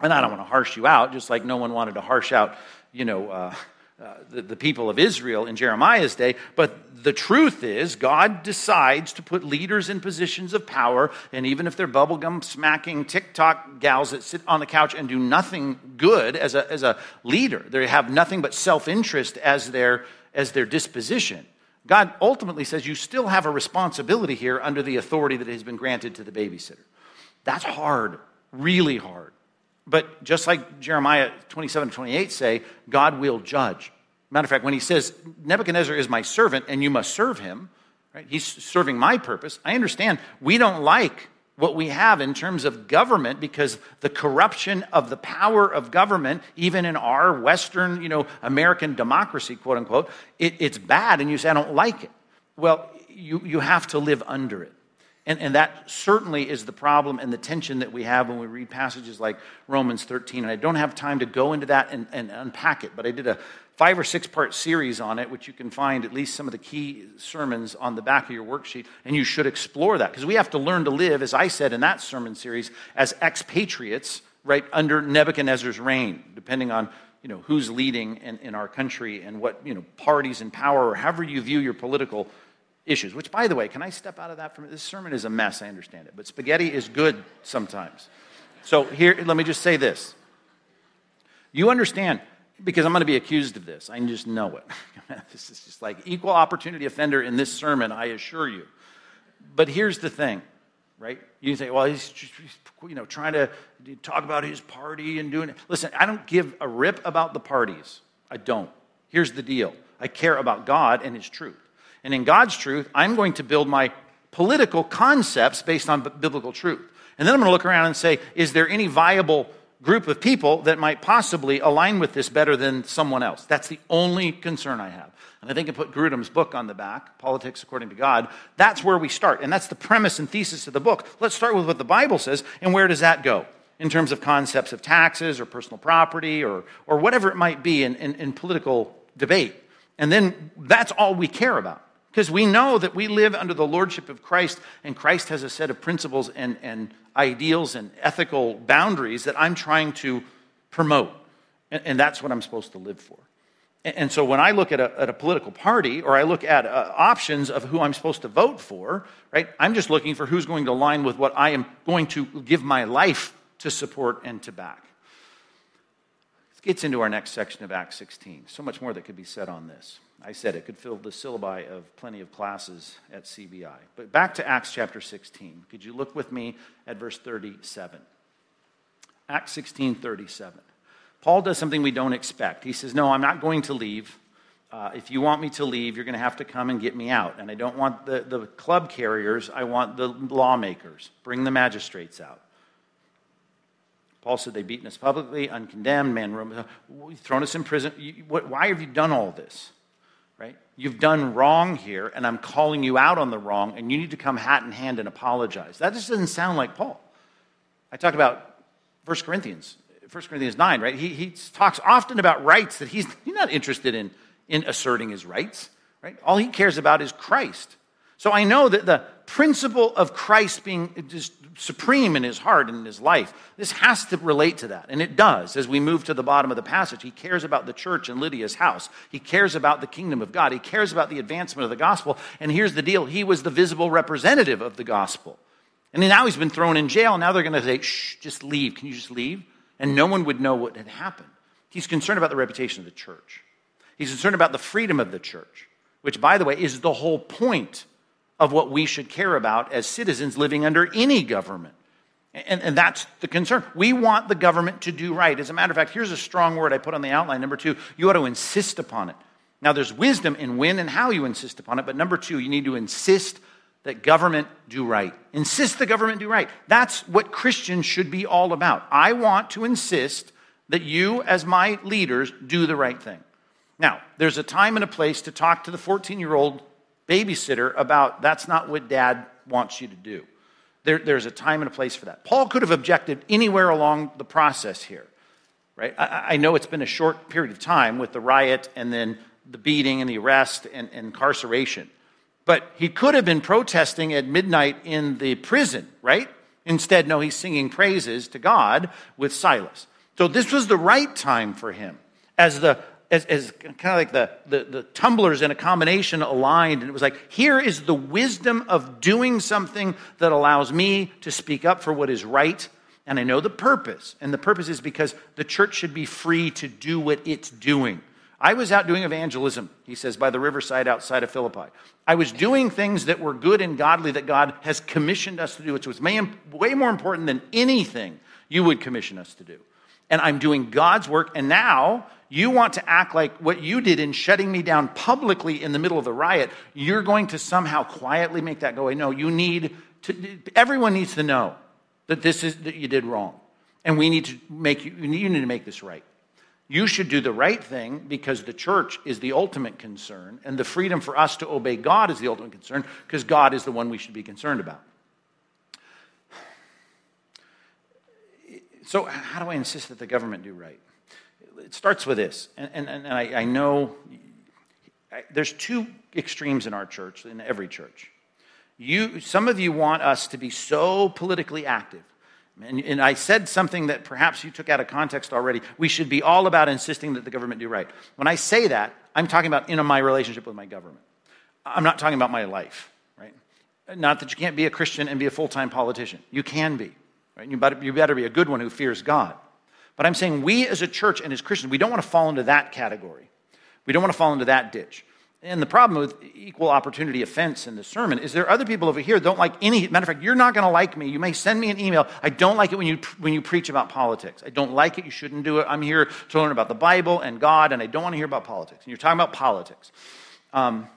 And I don't want to harsh you out, just like no one wanted to harsh out, you know, uh, uh, the, the people of Israel in Jeremiah's day. But the truth is, God decides to put leaders in positions of power, and even if they're bubblegum smacking TikTok gals that sit on the couch and do nothing good as a, as a leader, they have nothing but self interest as their, as their disposition. God ultimately says you still have a responsibility here under the authority that has been granted to the babysitter. That's hard, really hard. But just like Jeremiah 27 28 say, God will judge. Matter of fact, when he says, Nebuchadnezzar is my servant and you must serve him, right? He's serving my purpose. I understand we don't like what we have in terms of government because the corruption of the power of government, even in our Western, you know, American democracy, quote unquote, it, it's bad and you say, I don't like it. Well, you, you have to live under it. And, and that certainly is the problem and the tension that we have when we read passages like Romans 13. And I don't have time to go into that and, and unpack it, but I did a five or six part series on it, which you can find at least some of the key sermons on the back of your worksheet. And you should explore that because we have to learn to live, as I said in that sermon series, as expatriates, right, under Nebuchadnezzar's reign, depending on you know, who's leading in, in our country and what you know, parties in power or however you view your political issues. Which, by the way, can I step out of that? From this sermon is a mess. I understand it, but spaghetti is good sometimes. So here, let me just say this: you understand because I'm going to be accused of this. I just know it. [LAUGHS] this is just like equal opportunity offender in this sermon. I assure you. But here's the thing, right? You say, well, he's, just, you know trying to talk about his party and doing it. Listen, I don't give a rip about the parties. I don't. Here's the deal. I care about God and His truth. And in God's truth, I'm going to build my political concepts based on biblical truth. And then I'm going to look around and say, is there any viable group of people that might possibly align with this better than someone else? That's the only concern I have. And I think I put Grudem's book on the back, Politics According to God. That's where we start. And that's the premise and thesis of the book. Let's start with what the Bible says, and where does that go? In terms of concepts of taxes or personal property or, or whatever it might be in, in, in political debate. And then that's all we care about. Because we know that we live under the lordship of Christ, and Christ has a set of principles and, and ideals and ethical boundaries that I'm trying to promote. And, and that's what I'm supposed to live for. And, and so when I look at a, at a, political party or I look at uh, options of who I'm supposed to vote for, right, I'm just looking for who's going to align with what I am going to give my life to support and to back. It gets into our next section of Acts 16. So much more that could be said on this. I said it could fill the syllabi of plenty of classes at CBI. But back to Acts chapter 16. Could you look with me at verse 37? Acts 16 37. Paul does something we don't expect. He says, No, I'm not going to leave. Uh, if you want me to leave, you're going to have to come and get me out. And I don't want the, the club carriers, I want the lawmakers. Bring the magistrates out. Paul said, They've beaten us publicly, uncondemned, man, thrown us in prison. Why have you done all this? You've done wrong here, and I'm calling you out on the wrong, and you need to come hat in hand and apologize. That just doesn't sound like Paul. I talked about 1 Corinthians, 1 Corinthians 9, right? He, he talks often about rights that he's, he's not interested in, in asserting his rights, right? All he cares about is Christ. So I know that the principle of Christ being just supreme in his heart and in his life, this has to relate to that. And it does as we move to the bottom of the passage. He cares about the church in Lydia's house. He cares about the kingdom of God. He cares about the advancement of the gospel. And here's the deal he was the visible representative of the gospel. And now he's been thrown in jail. Now they're going to say, shh, just leave. Can you just leave? And no one would know what had happened. He's concerned about the reputation of the church. He's concerned about the freedom of the church, which, by the way, is the whole point of what we should care about as citizens living under any government. And, and, that's the concern. We want the government to do right. As a matter of fact, here's a strong word I put on the outline. Number two, you ought to insist upon it. Now, there's wisdom in when and how you insist upon it, but number two, you need to insist that government do right. Insist the government do right. That's what Christians should be all about. I want to insist that you, as my leaders, do the right thing. Now, there's a time and a place to talk to the 14 year old babysitter about that's not what dad wants you to do. There, there's a time and a place for that. Paul could have objected anywhere along the process here, right? I, I know it's been a short period of time with the riot and then the beating and the arrest and, and incarceration. But he could have been protesting at midnight in the prison, right? Instead, no, he's singing praises to God with Silas. So this was the right time for him as the as, as kind of like the, the, the tumblers in a combination aligned. And it was like, here is the wisdom of doing something that allows me to speak up for what is right. And I know the purpose. And the purpose is because the church should be free to do what it's doing. I was out doing evangelism, he says, by the riverside outside of Philippi. I was doing things that were good and godly that God has commissioned us to do, which was way more important than anything you would commission us to do. And I'm doing God's work, and now you want to act like what you did in shutting me down publicly in the middle of the riot, you're going to somehow quietly make that go away. No, you need to, everyone needs to know that this is, that you did wrong. And we need to make you, you need to make this right. You should do the right thing because the church is the ultimate concern, and the freedom for us to obey God is the ultimate concern because God is the one we should be concerned about. So, how do I insist that the government do right? It starts with this, and, and, and I, I know I, there's two extremes in our church, in every church. You, some of you want us to be so politically active. And, and, I said something that perhaps you took out of context already. We should be all about insisting that the government do right. When I say that, I'm talking about in my relationship with my government. I'm not talking about my life, right? Not that you can't be a Christian and be a full time politician. You can be, right? You better, you better be a good one who fears God. But I'm saying we as a church and as Christians, we don't want to fall into that category. We don't want to fall into that ditch. And the problem with equal opportunity offense in the sermon is there are other people over here don't like any. Matter of fact, you're not going to like me. You may send me an email. I don't like it when you when you preach about politics. I don't like it. You shouldn't do it. I'm here to learn about the Bible and God, and I don't want to hear about politics. And you're talking about politics. Um,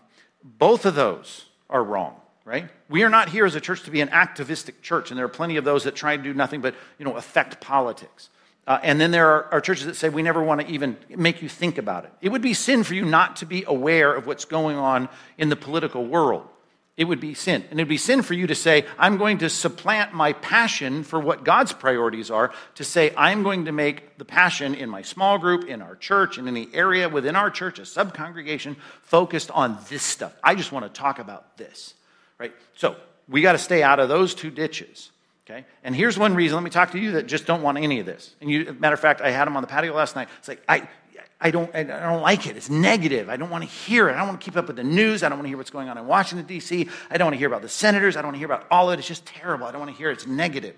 both of those are wrong right? We are not here as a church to be an activistic church, and there are plenty of those that try to do nothing but, you know, affect politics. Uh, and then there are, are, churches that say we never want to even make you think about it. It would be sin for you not to be aware of what's going on in the political world. It would be sin. And it would be sin for you to say, I'm going to supplant my passion for what God's priorities are, to say, I'm going to make the passion in my small group, in our church, in the area within our church, a subcongregation, focused on this stuff. I just want to talk about this, right? So we got to stay out of those two ditches. Okay? And here's one reason. Let me talk to you that just don't want any of this. And you, matter of fact, I had them on the patio last night. It's like, I, I don't, I don't like it. It's negative. I don't want to hear it. I don't want to keep up with the news. I don't want to hear what's going on in Washington, D.C. I don't want to hear about the senators. I don't want to hear about all of it. It's just terrible. I don't want to hear it. It's negative.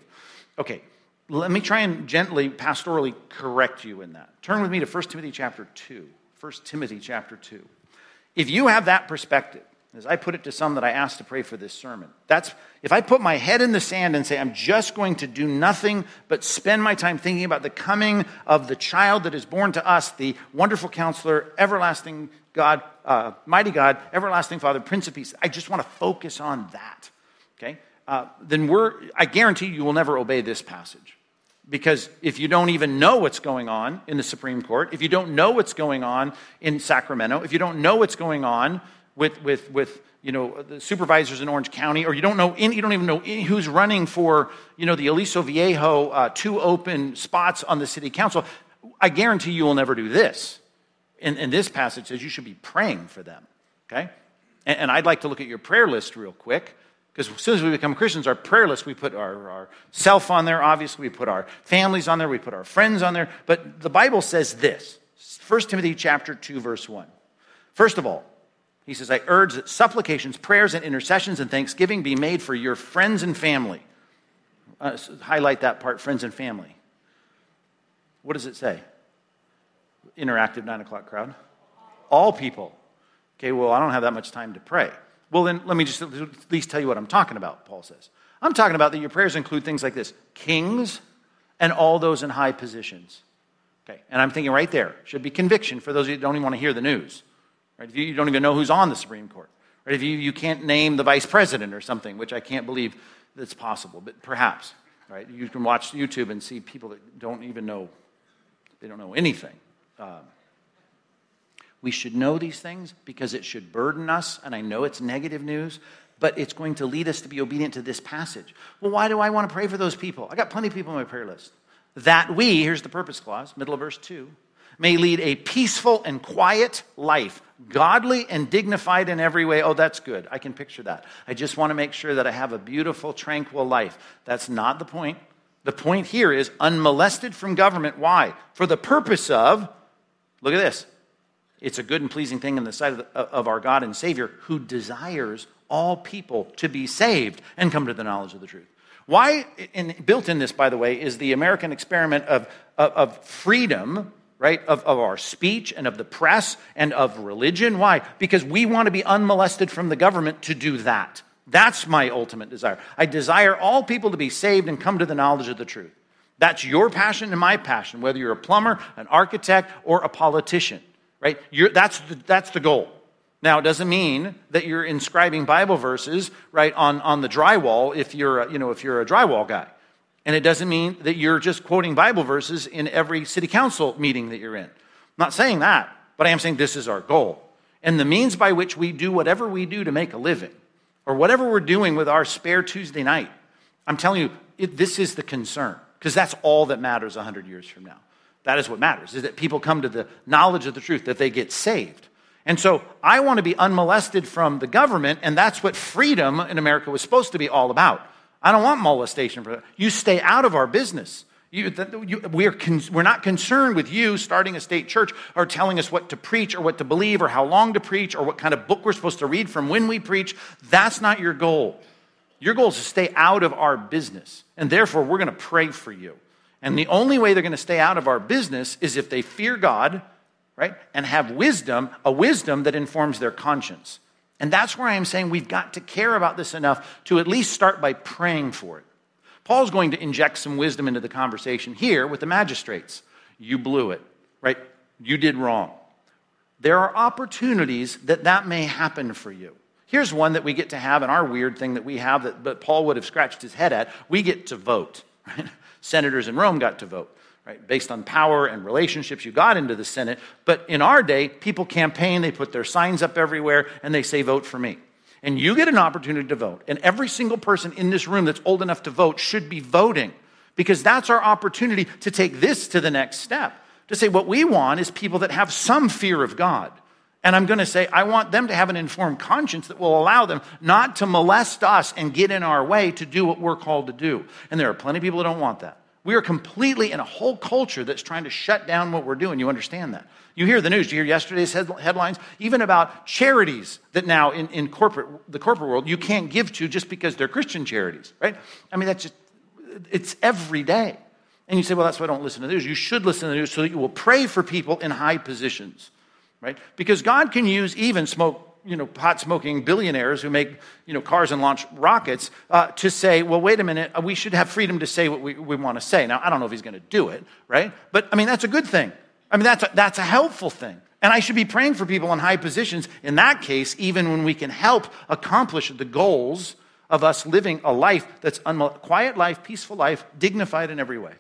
Okay, let me try and gently, pastorally correct you in that. Turn with me to 1 Timothy chapter 2. 1 Timothy chapter 2. If you have that perspective, as I put it to some that I asked to pray for this sermon. That's if I put my head in the sand and say, I'm just going to do nothing but spend my time thinking about the coming of the child that is born to us, the wonderful counselor, everlasting God, uh, mighty God, everlasting Father, Prince of Peace. I just want to focus on that. Okay? Uh, then we're, I guarantee you will never obey this passage. Because if you don't even know what's going on in the Supreme Court, if you don't know what's going on in Sacramento, if you don't know what's going on with, with, with you know, the supervisors in Orange County, or you don't know, any, you don't even know any, who's running for, you know, the Aliso Viejo uh, two open spots on the city council. I guarantee you will never do this. And, and this passage says you should be praying for them, okay? And, and I'd like to look at your prayer list real quick. Because as soon as we become Christians, our prayer list, we put our, our self on there, obviously, we put our families on there, we put our friends on there. But the Bible says this 1 Timothy chapter 2, verse 1. First of all, he says, I urge that supplications, prayers, and intercessions and thanksgiving be made for your friends and family. Uh, highlight that part, friends and family. What does it say? Interactive nine o'clock crowd. All people. Okay, well, I don't have that much time to pray. Well, then let me just at least tell you what I'm talking about, Paul says. I'm talking about that your prayers include things like this kings and all those in high positions. Okay, and I'm thinking right there should be conviction for those of you who don't even want to hear the news. Right? If you, you don't even know who's on the Supreme Court. Right? If you, you can't name the vice president or something, which I can't believe that's possible, but perhaps. Right? You can watch YouTube and see people that don't even know, they don't know anything. Um, we should know these things because it should burden us, and I know it's negative news, but it's going to lead us to be obedient to this passage. Well, why do I want to pray for those people? I got plenty of people on my prayer list. That we, here's the purpose clause, middle of verse 2, may lead a peaceful and quiet life, godly and dignified in every way. Oh, that's good. I can picture that. I just want to make sure that I have a beautiful, tranquil life. That's not the point. The point here is unmolested from government. Why? For the purpose of, look at this, it's a good and pleasing thing in the sight of, the, uh, of our God and Savior who desires all people to be saved and come to the knowledge of the truth. Why, and built in this, by the way, is the American experiment of, of, of freedom, right, of, of our speech and of the press and of religion. Why? Because we want to be unmolested from the government to do that. That's my ultimate desire. I desire all people to be saved and come to the knowledge of the truth. That's your passion and my passion, whether you're a plumber, an architect, or a politician, right? You're, that's, the, that's the goal. Now, it doesn't mean that you're inscribing Bible verses, right, on, on the drywall if you're, a, you know, if you're a drywall guy. And it doesn't mean that you're just quoting Bible verses in every city council meeting that you're in. I'm not saying that, but I am saying this is our goal. And the means by which we do whatever we do to make a living, or whatever we're doing with our spare Tuesday night, I'm telling you, it, this is the concern because that's all that matters 100 years from now. That is what matters, is that people come to the knowledge of the truth, that they get saved. And so I want to be unmolested from the government, and that's what freedom in America was supposed to be all about. I don't want molestation. For that. You stay out of our business. You, you, we're, con, we're not concerned with you starting a state church or telling us what to preach or what to believe or how long to preach or what kind of book we're supposed to read from when we preach. That's not your goal. Your goal is to stay out of our business. And therefore, we're going to pray for you. And the only way they're going to stay out of our business is if they fear God, right? And have wisdom, a wisdom that informs their conscience. And that's where I am saying we've got to care about this enough to at least start by praying for it. Paul's going to inject some wisdom into the conversation here with the magistrates. You blew it, right? You did wrong. There are opportunities that that may happen for you. Here's one that we get to have in our weird thing that we have that but Paul would have scratched his head at. We get to vote. Right? [LAUGHS] Senators in Rome got to vote. Right? Based on power and relationships, you got into the Senate. But in our day, people campaign, they put their signs up everywhere, and they say, Vote for me. And you get an opportunity to vote. And every single person in this room that's old enough to vote should be voting because that's our opportunity to take this to the next step. To say what we want is people that have some fear of God and I'm going to say, I want them to have an informed conscience that will allow them not to molest us and get in our way to do what we're called to do. And there are plenty of people that don't want that. We are completely in a whole culture that's trying to shut down what we're doing. You understand that. You hear the news. You hear yesterday's headlines, even about charities that now in, in corporate, the corporate world you can't give to just because they're Christian charities, right? I mean, that's just, it's every day. And you say, well, that's why I don't listen to the news. You should listen to the news so that you will pray for people in high positions right? Because God can use even smoke, you know, pot smoking billionaires who make, you know, cars and launch rockets uh, to say, well, wait a minute, uh, we should have freedom to say what we, we want to say. Now, I don't know if he's going to do it, right? But I mean, that's a good thing. I mean, that's a, that's a helpful thing. And I should be praying for people in high positions in that case, even when we can help accomplish the goals of us living a life that's unmo- quiet life, peaceful life, dignified in every way.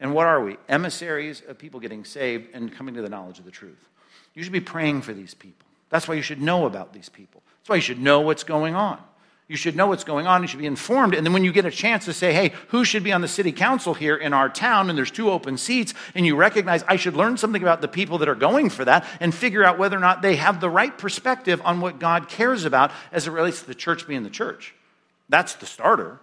And what are we? Emissaries of people getting saved and coming to the knowledge of the truth. You should be praying for these people. That's why you should know about these people. That's why you should know what's going on. You should know what's going on. You should be informed. And then when you get a chance to say, hey, who should be on the city council here in our town, and there's two open seats, and you recognize I should learn something about the people that are going for that and figure out whether or not they have the right perspective on what God cares about as it relates to the church being the church. That's the starter.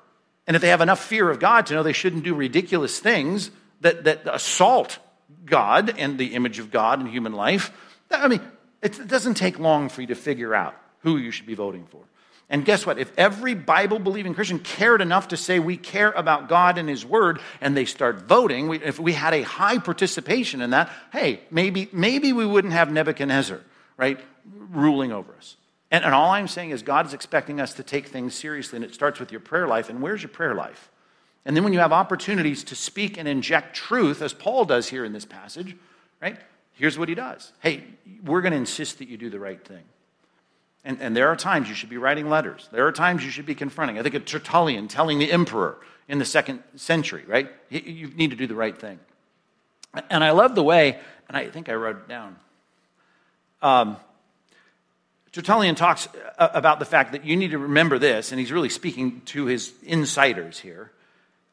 And if they have enough fear of God to know they shouldn't do ridiculous things that, that assault God and the image of God in human life, I mean, it doesn't take long for you to figure out who you should be voting for. And guess what? If every Bible believing Christian cared enough to say we care about God and His Word and they start voting, we, if we had a high participation in that, hey, maybe, maybe we wouldn't have Nebuchadnezzar, right, ruling over us. And, and all I'm saying is God is expecting us to take things seriously, and it starts with your prayer life. And where's your prayer life? And then when you have opportunities to speak and inject truth, as Paul does here in this passage, right? Here's what he does Hey, we're going to insist that you do the right thing. And, and there are times you should be writing letters. There are times you should be confronting. I think of Tertullian telling the emperor in the second century, right? You need to do the right thing. And I love the way, and I think I wrote it down. Um, Tertullian talks about the fact that you need to remember this, and he's really speaking to his insiders here.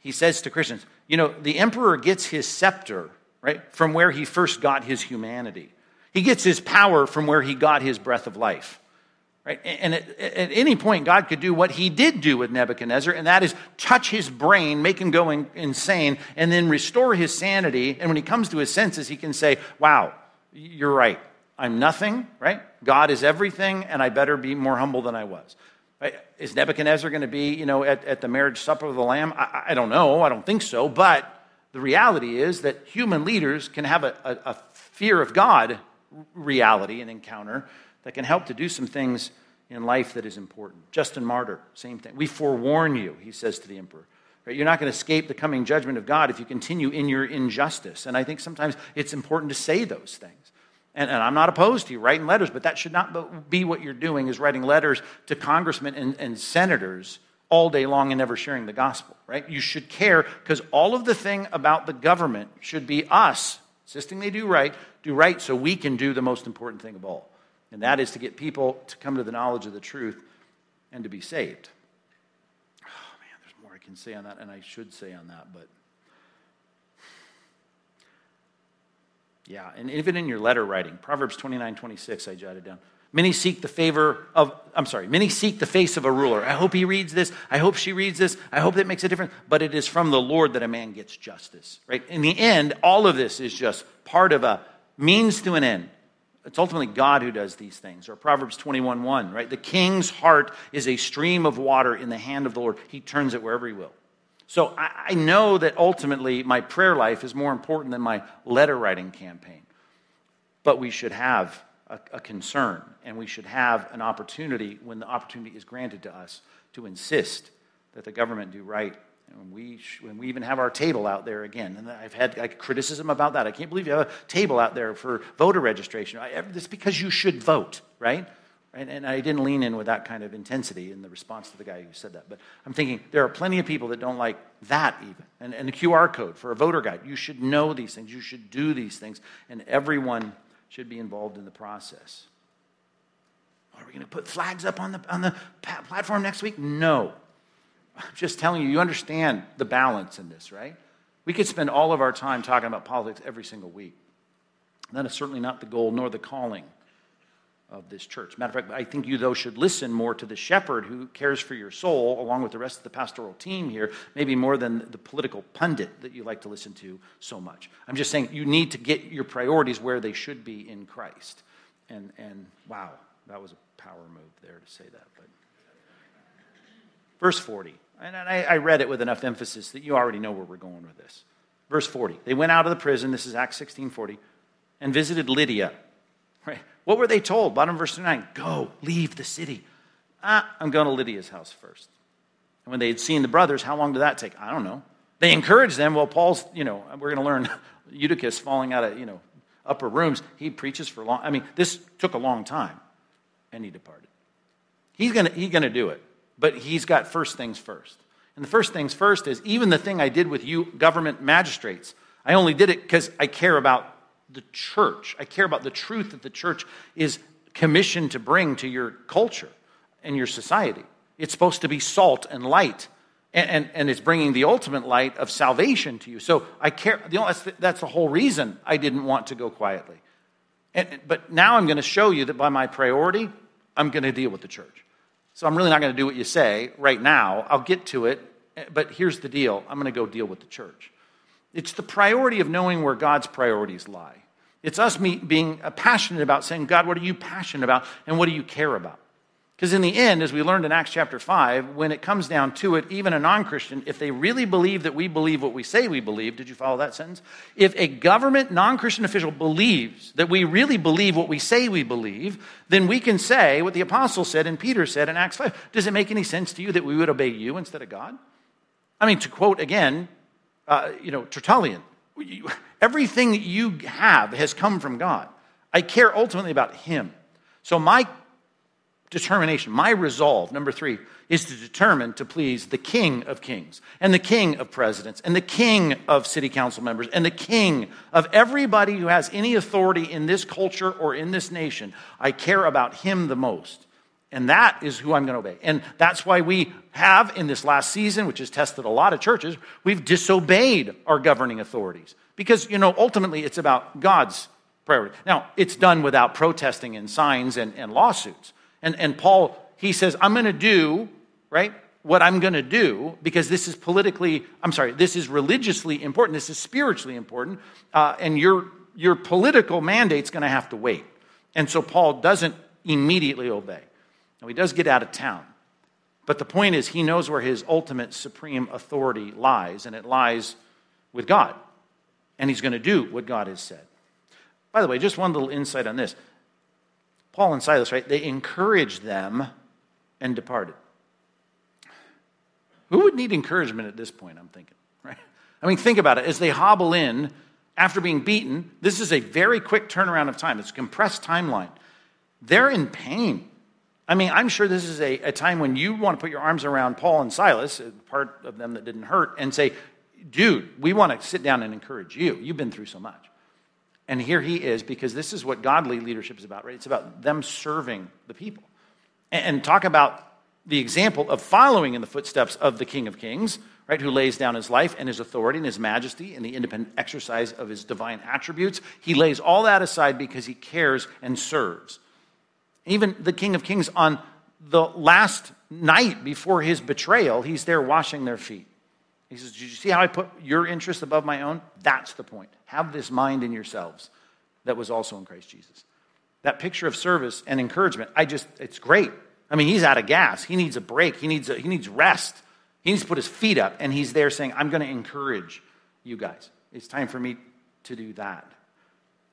He says to Christians, you know, the emperor gets his scepter right? From where he first got his humanity. He gets his power from where he got his breath of life. Right? And at, at, any point, God could do what he did do with Nebuchadnezzar, and that is touch his brain, make him go in, insane, and then restore his sanity. And when he comes to his senses, he can say, Wow, you're right. I'm nothing, right? God is everything, and I better be more humble than I was. Right? Is Nebuchadnezzar going to be, you know, at, at the marriage supper of the Lamb? I, I, don't know. I don't think so. But the reality is that human leaders can have a, a, a fear of God reality and encounter that can help to do some things in life that is important. Justin Martyr, same thing. We forewarn you, he says to the emperor. Right? You're not going to escape the coming judgment of God if you continue in your injustice. And I think sometimes it's important to say those things. And, and, I'm not opposed to you writing letters, but that should not be what you're doing, is writing letters to congressmen and, and senators all day long and never sharing the gospel, right? You should care because all of the thing about the government should be us insisting they do right, do right so we can do the most important thing of all. And that is to get people to come to the knowledge of the truth and to be saved. Oh, man, there's more I can say on that, and I should say on that, but. Yeah, and even in your letter writing, Proverbs 29 26, I jotted down. Many seek the favor of, I'm sorry, many seek the face of a ruler. I hope he reads this. I hope she reads this. I hope that makes a difference. But it is from the Lord that a man gets justice, right? In the end, all of this is just part of a means to an end. It's ultimately God who does these things. Or Proverbs 21 1, right? The king's heart is a stream of water in the hand of the Lord. He turns it wherever he will. So I, I know that ultimately my prayer life is more important than my letter writing campaign. But we should have a, a concern, and we should have an opportunity when the opportunity is granted to us to insist that the government do right. And we, when we even have our table out there again, and I've had like, criticism about that. I can't believe you have a table out there for voter registration. It's because you should vote, right? And, and, I didn't lean in with that kind of intensity in the response to the guy who said that. But I'm thinking there are plenty of people that don't like that even. And, and the QR code for a voter guide. You should know these things. You should do these things. And everyone should be involved in the process. Are we going to put flags up on the, on the platform next week? No. I'm just telling you, you understand the balance in this, right? We could spend all of our time talking about politics every single week. That is certainly not the goal nor the calling of this church. Matter of fact, I think you, though, should listen more to the shepherd who cares for your soul, along with the rest of the pastoral team here, maybe more than the political pundit that you like to listen to so much. I'm just saying you need to get your priorities where they should be in Christ. And, and wow, that was a power move there to say that. But Verse 40, and I, I read it with enough emphasis that you already know where we're going with this. Verse 40, they went out of the prison, this is Acts 16 40, and visited Lydia. Right? What were they told? Bottom of verse 9 Go, leave the city. Ah, I'm going to Lydia's house first. And when they had seen the brothers, how long did that take? I don't know. They encouraged them. Well, Paul's, you know, we're going to learn [LAUGHS] Eutychus falling out of, you know, upper rooms. He preaches for long. I mean, this took a long time, and he departed. He's going to, he's going to do it, but he's got first things first. And the first things first is even the thing I did with you, government magistrates, I only did it because I care about the church. I care about the truth that the church is commissioned to bring to your culture and your society. It's supposed to be salt and light, and, and, and it's bringing the ultimate light of salvation to you. So I care, that's, the, that's the whole reason I didn't want to go quietly. And, but now I'm going to show you that by my priority, I'm going to deal with the church. So I'm really not going to do what you say right now. I'll get to it, but here's the deal I'm going to go deal with the church. It's the priority of knowing where God's priorities lie. It's us being uh, passionate about saying, God, what are you passionate about and what do you care about? Because in the end, as we learned in Acts chapter 5, when it comes down to it, even a non Christian, if they really believe that we believe what we say we believe, did you follow that sentence? If a government non Christian official believes that we really believe what we say we believe, then we can say what the apostle said and Peter said in Acts 5. Does it make any sense to you that we would obey you instead of God? I mean, to quote again uh, you know, Tertullian. Everything that you have has come from God. I care ultimately about Him. So my determination, my resolve, number three, is to determine to please the King of Kings and the King of Presidents and the King of City Council members and the King of everybody who has any authority in this culture or in this nation. I care about Him the most. And that is who I'm going to obey. And that's why we have, in this last season, which has tested a lot of churches, we've disobeyed our governing authorities. Because, you know, ultimately it's about God's priority. Now, it's done without protesting and signs and, and lawsuits. And, and Paul, he says, I'm going to do, right, what I'm going to do because this is politically, I'm sorry, this is religiously important, this is spiritually important, uh, and your, your political mandate's going to have to wait. And so Paul doesn't immediately obey. Now, he does get out of town. But the point is, he knows where his ultimate supreme authority lies, and it lies with God. And he's going to do what God has said. By the way, just one little insight on this. Paul and Silas, right? They encouraged them and departed. Who would need encouragement at this point? I'm thinking, right? I mean, think about it. As they hobble in after being beaten, this is a very quick turnaround of time. It's a compressed timeline. They're in pain. I mean, I'm sure this is a, a time when you want to put your arms around Paul and Silas, uh, part of them that didn't hurt, and say, dude, we want to sit down and encourage you. You've been through so much. And here he is, because this is what godly leadership is about, right? It's about them serving the people. And, and talk about the example of following in the footsteps of the King of Kings, right, who lays down his life and his authority and his majesty and the independent exercise of his divine attributes. He lays all that aside because he cares and serves. Even the King of Kings on the last night before his betrayal, he's there washing their feet. He says, Did you see how I put your interest above my own? That's the point. Have this mind in yourselves that was also in Christ Jesus. That picture of service and encouragement, I just, it's great. I mean, he's out of gas. He needs a break. He needs, a, he needs rest. He needs to put his feet up, and he's there saying, I'm going to encourage you guys. It's time for me to do that.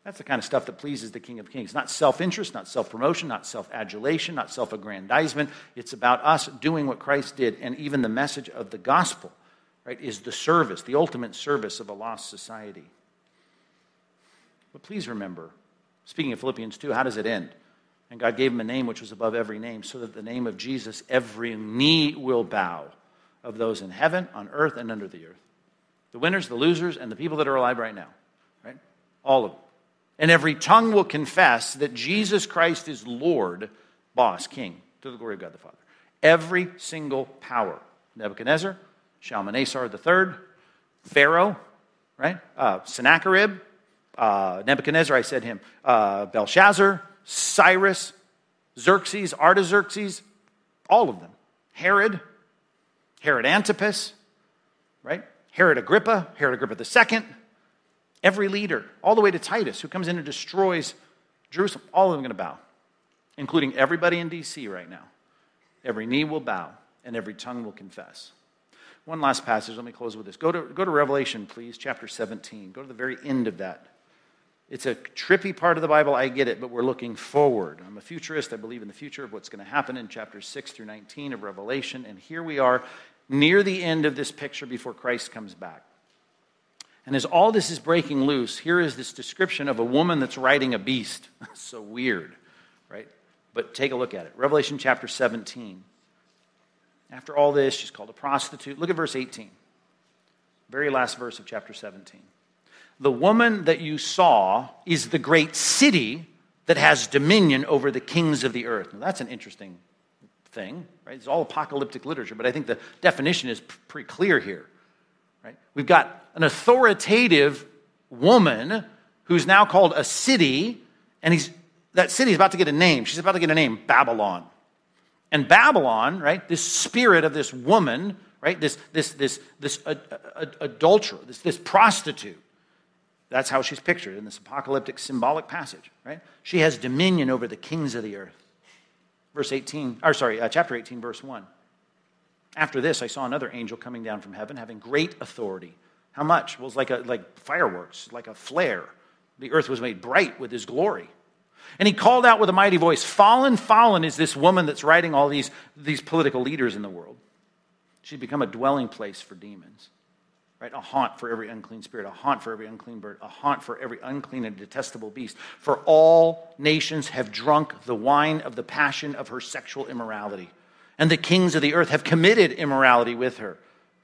That's the kind of stuff that pleases the King of Kings. Not self interest, not self promotion, not self adulation, not self aggrandizement. It's about us doing what Christ did. And even the message of the gospel, right, is the service, the ultimate service of a lost society. But please remember, speaking of Philippians 2, how does it end? And God gave him a name which was above every name, so that the name of Jesus every knee will bow of those in heaven, on earth, and under the earth. The winners, the losers, and the people that are alive right now. Right? All of them. And every tongue will confess that Jesus Christ is Lord, boss, king, to the glory of God the Father. Every single power. Nebuchadnezzar, Shalmaneser III, Pharaoh, right? Uh, Sennacherib, uh, Nebuchadnezzar, I said him, uh, Belshazzar, Cyrus, Xerxes, Artaxerxes, all of them. Herod, Herod Antipas, right? Herod Agrippa, Herod Agrippa II, Every leader, all the way to Titus, who comes in and destroys Jerusalem, all of them are going to bow, including everybody in D.C. right now. Every knee will bow and every tongue will confess. One last passage, let me close with this. Go to, go to Revelation, please, chapter 17. Go to the very end of that. It's a trippy part of the Bible, I get it, but we're looking forward. I'm a futurist. I believe in the future of what's going to happen in chapters 6 through 19 of Revelation. And here we are near the end of this picture before Christ comes back. And as all this is breaking loose, here is this description of a woman that's riding a beast. [LAUGHS] so weird, right? But take a look at it. Revelation chapter 17. After all this, she's called a prostitute. Look at verse 18. Very last verse of chapter 17. The woman that you saw is the great city that has dominion over the kings of the earth. Now, that's an interesting thing, right? It's all apocalyptic literature, but I think the definition is pretty clear here. Right? We've got an authoritative woman who's now called a city, and he's, that city is about to get a name. She's about to get a name Babylon. And Babylon, right, this spirit of this woman, right, this, this, this, this uh, uh, adulterer, this, this prostitute, that's how she's pictured in this apocalyptic symbolic passage, right? She has dominion over the kings of the earth. Verse 18, or sorry, uh, chapter 18, verse 1. After this, I saw another angel coming down from heaven, having great authority. How much? Well, like, a, like fireworks, like a flare. The earth was made bright with his glory. And he called out with a mighty voice Fallen, fallen is this woman that's writing all these, these political leaders in the world. She'd become a dwelling place for demons, right? A haunt for every unclean spirit, a haunt for every unclean bird, a haunt for every unclean and detestable beast. For all nations have drunk the wine of the passion of her sexual immorality and the kings of the earth have committed immorality with her.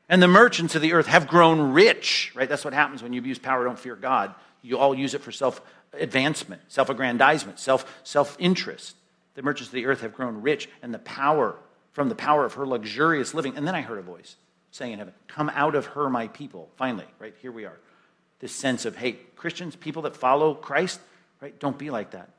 And the merchants of the earth have grown rich, right? That's what happens when you abuse power, don't fear God. You all use it for self advancement, self aggrandizement, self interest. The merchants of the earth have grown rich, and the power, from the power of her luxurious living. And then I heard a voice saying in heaven, Come out of her, my people. Finally, right? Here we are. This sense of, hey, Christians, people that follow Christ, right? Don't be like that.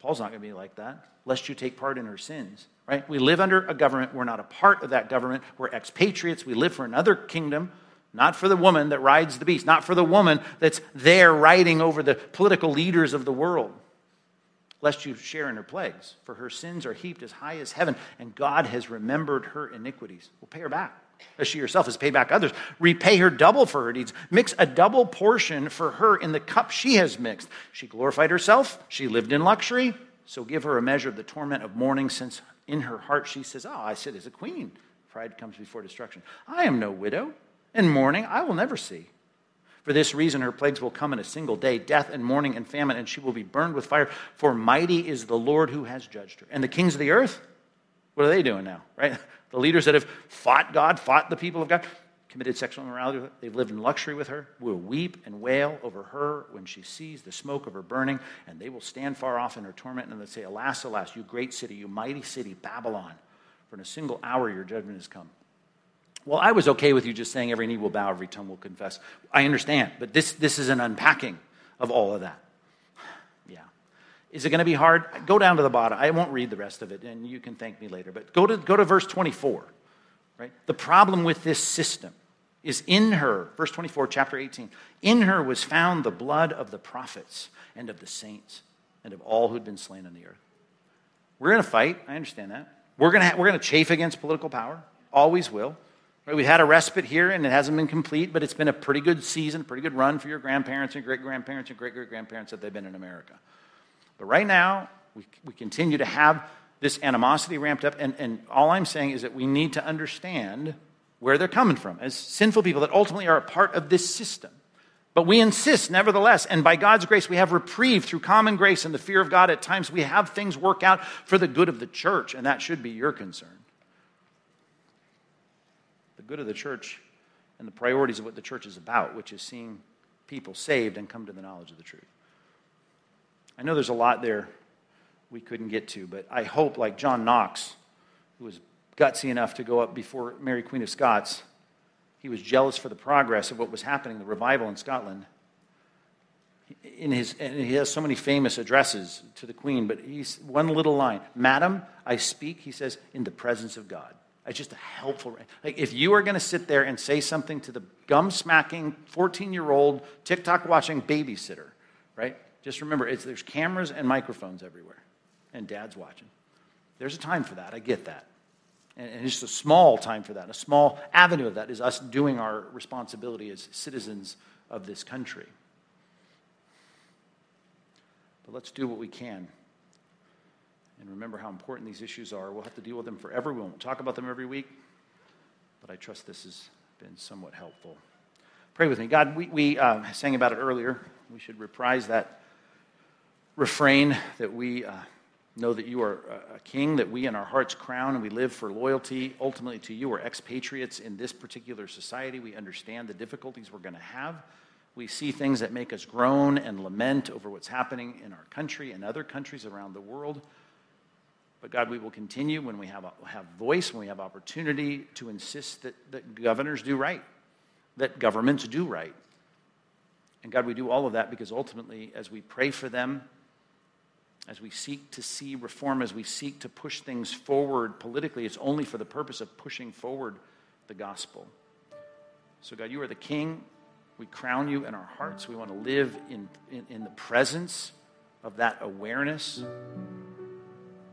Paul's not going to be like that, lest you take part in her sins right? We live under a government. We're not a part of that government. We're expatriates. We live for another kingdom, not for the woman that rides the beast, not for the woman that's there riding over the political leaders of the world. lest you share in her plagues. For her sins are heaped as high as heaven, and God has remembered her iniquities. We'll pay her back, as she herself has paid back others. Repay her double for her deeds. Mix a double portion for her in the cup she has mixed. She glorified herself, she lived in luxury, so give her a measure of the torment of mourning, since in her heart she says, Oh, I sit as a queen. Pride comes before destruction. I am no widow, and mourning I will never see. For this reason, her plagues will come in a single day death and mourning and famine, and she will be burned with fire. For mighty is the Lord who has judged her. And the kings of the earth, what are they doing now, right? [LAUGHS] The leaders that have fought God, fought the people of God, committed sexual immorality with her. They've lived in luxury with her, will weep and wail over her when she sees the smoke of her burning, and they will stand far off in her torment, and they'll say, Alas, alas, you great city, you mighty city, Babylon, for in a single hour your judgment has come. Well, I was okay with you just saying every knee will bow, every tongue will confess. I understand, but this, this is an unpacking of all of that. [SIGHS] Yeah. Is it going to be hard? Go down to the bottom. I won't read the rest of it, and you can thank me later. But go to, go to verse 24. Right? The problem with this system is in her, verse 24, chapter 18, in her was found the blood of the prophets and of the saints and of all who'd been slain on the earth. We're going to fight. I understand that. We're going ha- we're to chafe against political power. Always will. Right? We've had a respite here and it hasn't been complete, but it's been a pretty good season, pretty good run for your grandparents and great grandparents and great great grandparents that they've been in America. But right now, we, we continue to have this animosity ramped up, and, and all I'm saying is that we need to understand where they're coming from as sinful people that ultimately are a part of this system. But we insist, nevertheless, and by God's grace, we have reprieve through common grace and the fear of God. At times, we have things work out for the good of the church, and that should be your concern The good of the church and the priorities of what the church is about, which is seeing people saved and come to the knowledge of the truth. I know there's a lot there we couldn't get to, but I hope, like John Knox, who was gutsy enough to go up before Mary, Queen of Scots, he was jealous for the progress of what was happening, the revival in Scotland. In his, and he has so many famous addresses to the Queen, but he's one little line Madam, I speak, he says, in the presence of God. It's just a helpful. Like if you are going to sit there and say something to the gum smacking 14 year old TikTok watching babysitter, right? Just remember, there's cameras and microphones everywhere, and dad's watching. There's a time for that. I get that. And, just a small time for that. A small avenue of that is us doing our responsibility as citizens of this country. But let's do what we can and remember how important these issues are. We'll have to deal with them forever. We won't talk about them every week, but I trust this has been somewhat helpful. Pray with me. God, we, we uh, sang about it earlier. We should reprise that refrain that we uh, know that you are a king, that we in our hearts crown, and we live for loyalty ultimately to you. We're expatriates in this particular society. We understand the difficulties we're going to have. We see things that make us groan and lament over what's happening in our country and other countries around the world. But God, we will continue when we have, have voice, when we have opportunity to insist that, that governors do right, that governments do right. And God, we do all of that because ultimately, as we pray for them, as we seek to see reform, as we seek to push things forward politically, it's only for the purpose of pushing forward the gospel. So, God, you are the King. We crown you in our hearts. We want to live in, in, in the presence of that awareness.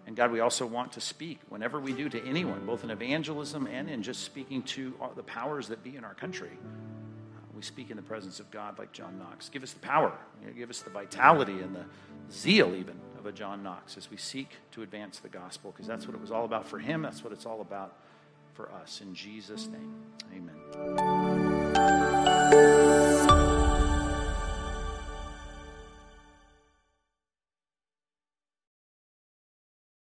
And God, we also want to speak whenever we do to anyone, both in evangelism and in just speaking to the powers that be in our country we speak in the presence of God like John Knox. Give us the power, give us the vitality and the zeal, even, of a John Knox as we seek to advance the gospel, because that's what it was all about for him. That's what it's all about for us. In Jesus' name, amen.